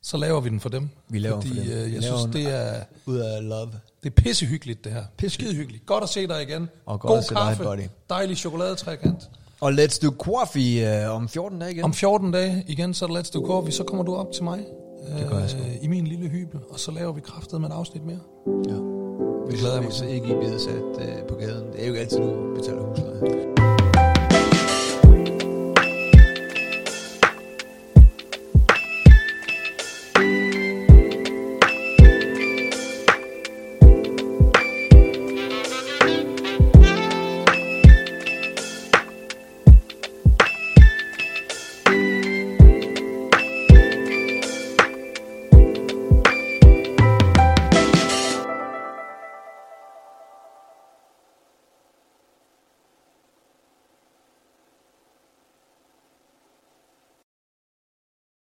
så laver vi den for dem. Vi laver den Fordi, for dem. Øh, Vi jeg laver synes, det er, Ud af love. det er pissehyggeligt, det her. Skide hyggeligt. Godt at se dig igen. Og godt God at se dig, kaffe, buddy. dejlig chokoladetrækant. Og let's do coffee øh, om 14 dage igen. Om 14 dage igen, så er det Let's Do Coffee, så kommer du op til mig. Det gør jeg sgu. øh, I min lille hybel, og så laver vi kraftet med et afsnit mere. Ja. Det glæder mig Hvis ikke I bliver sat øh, på gaden. Det er jo ikke altid, du betaler husleje.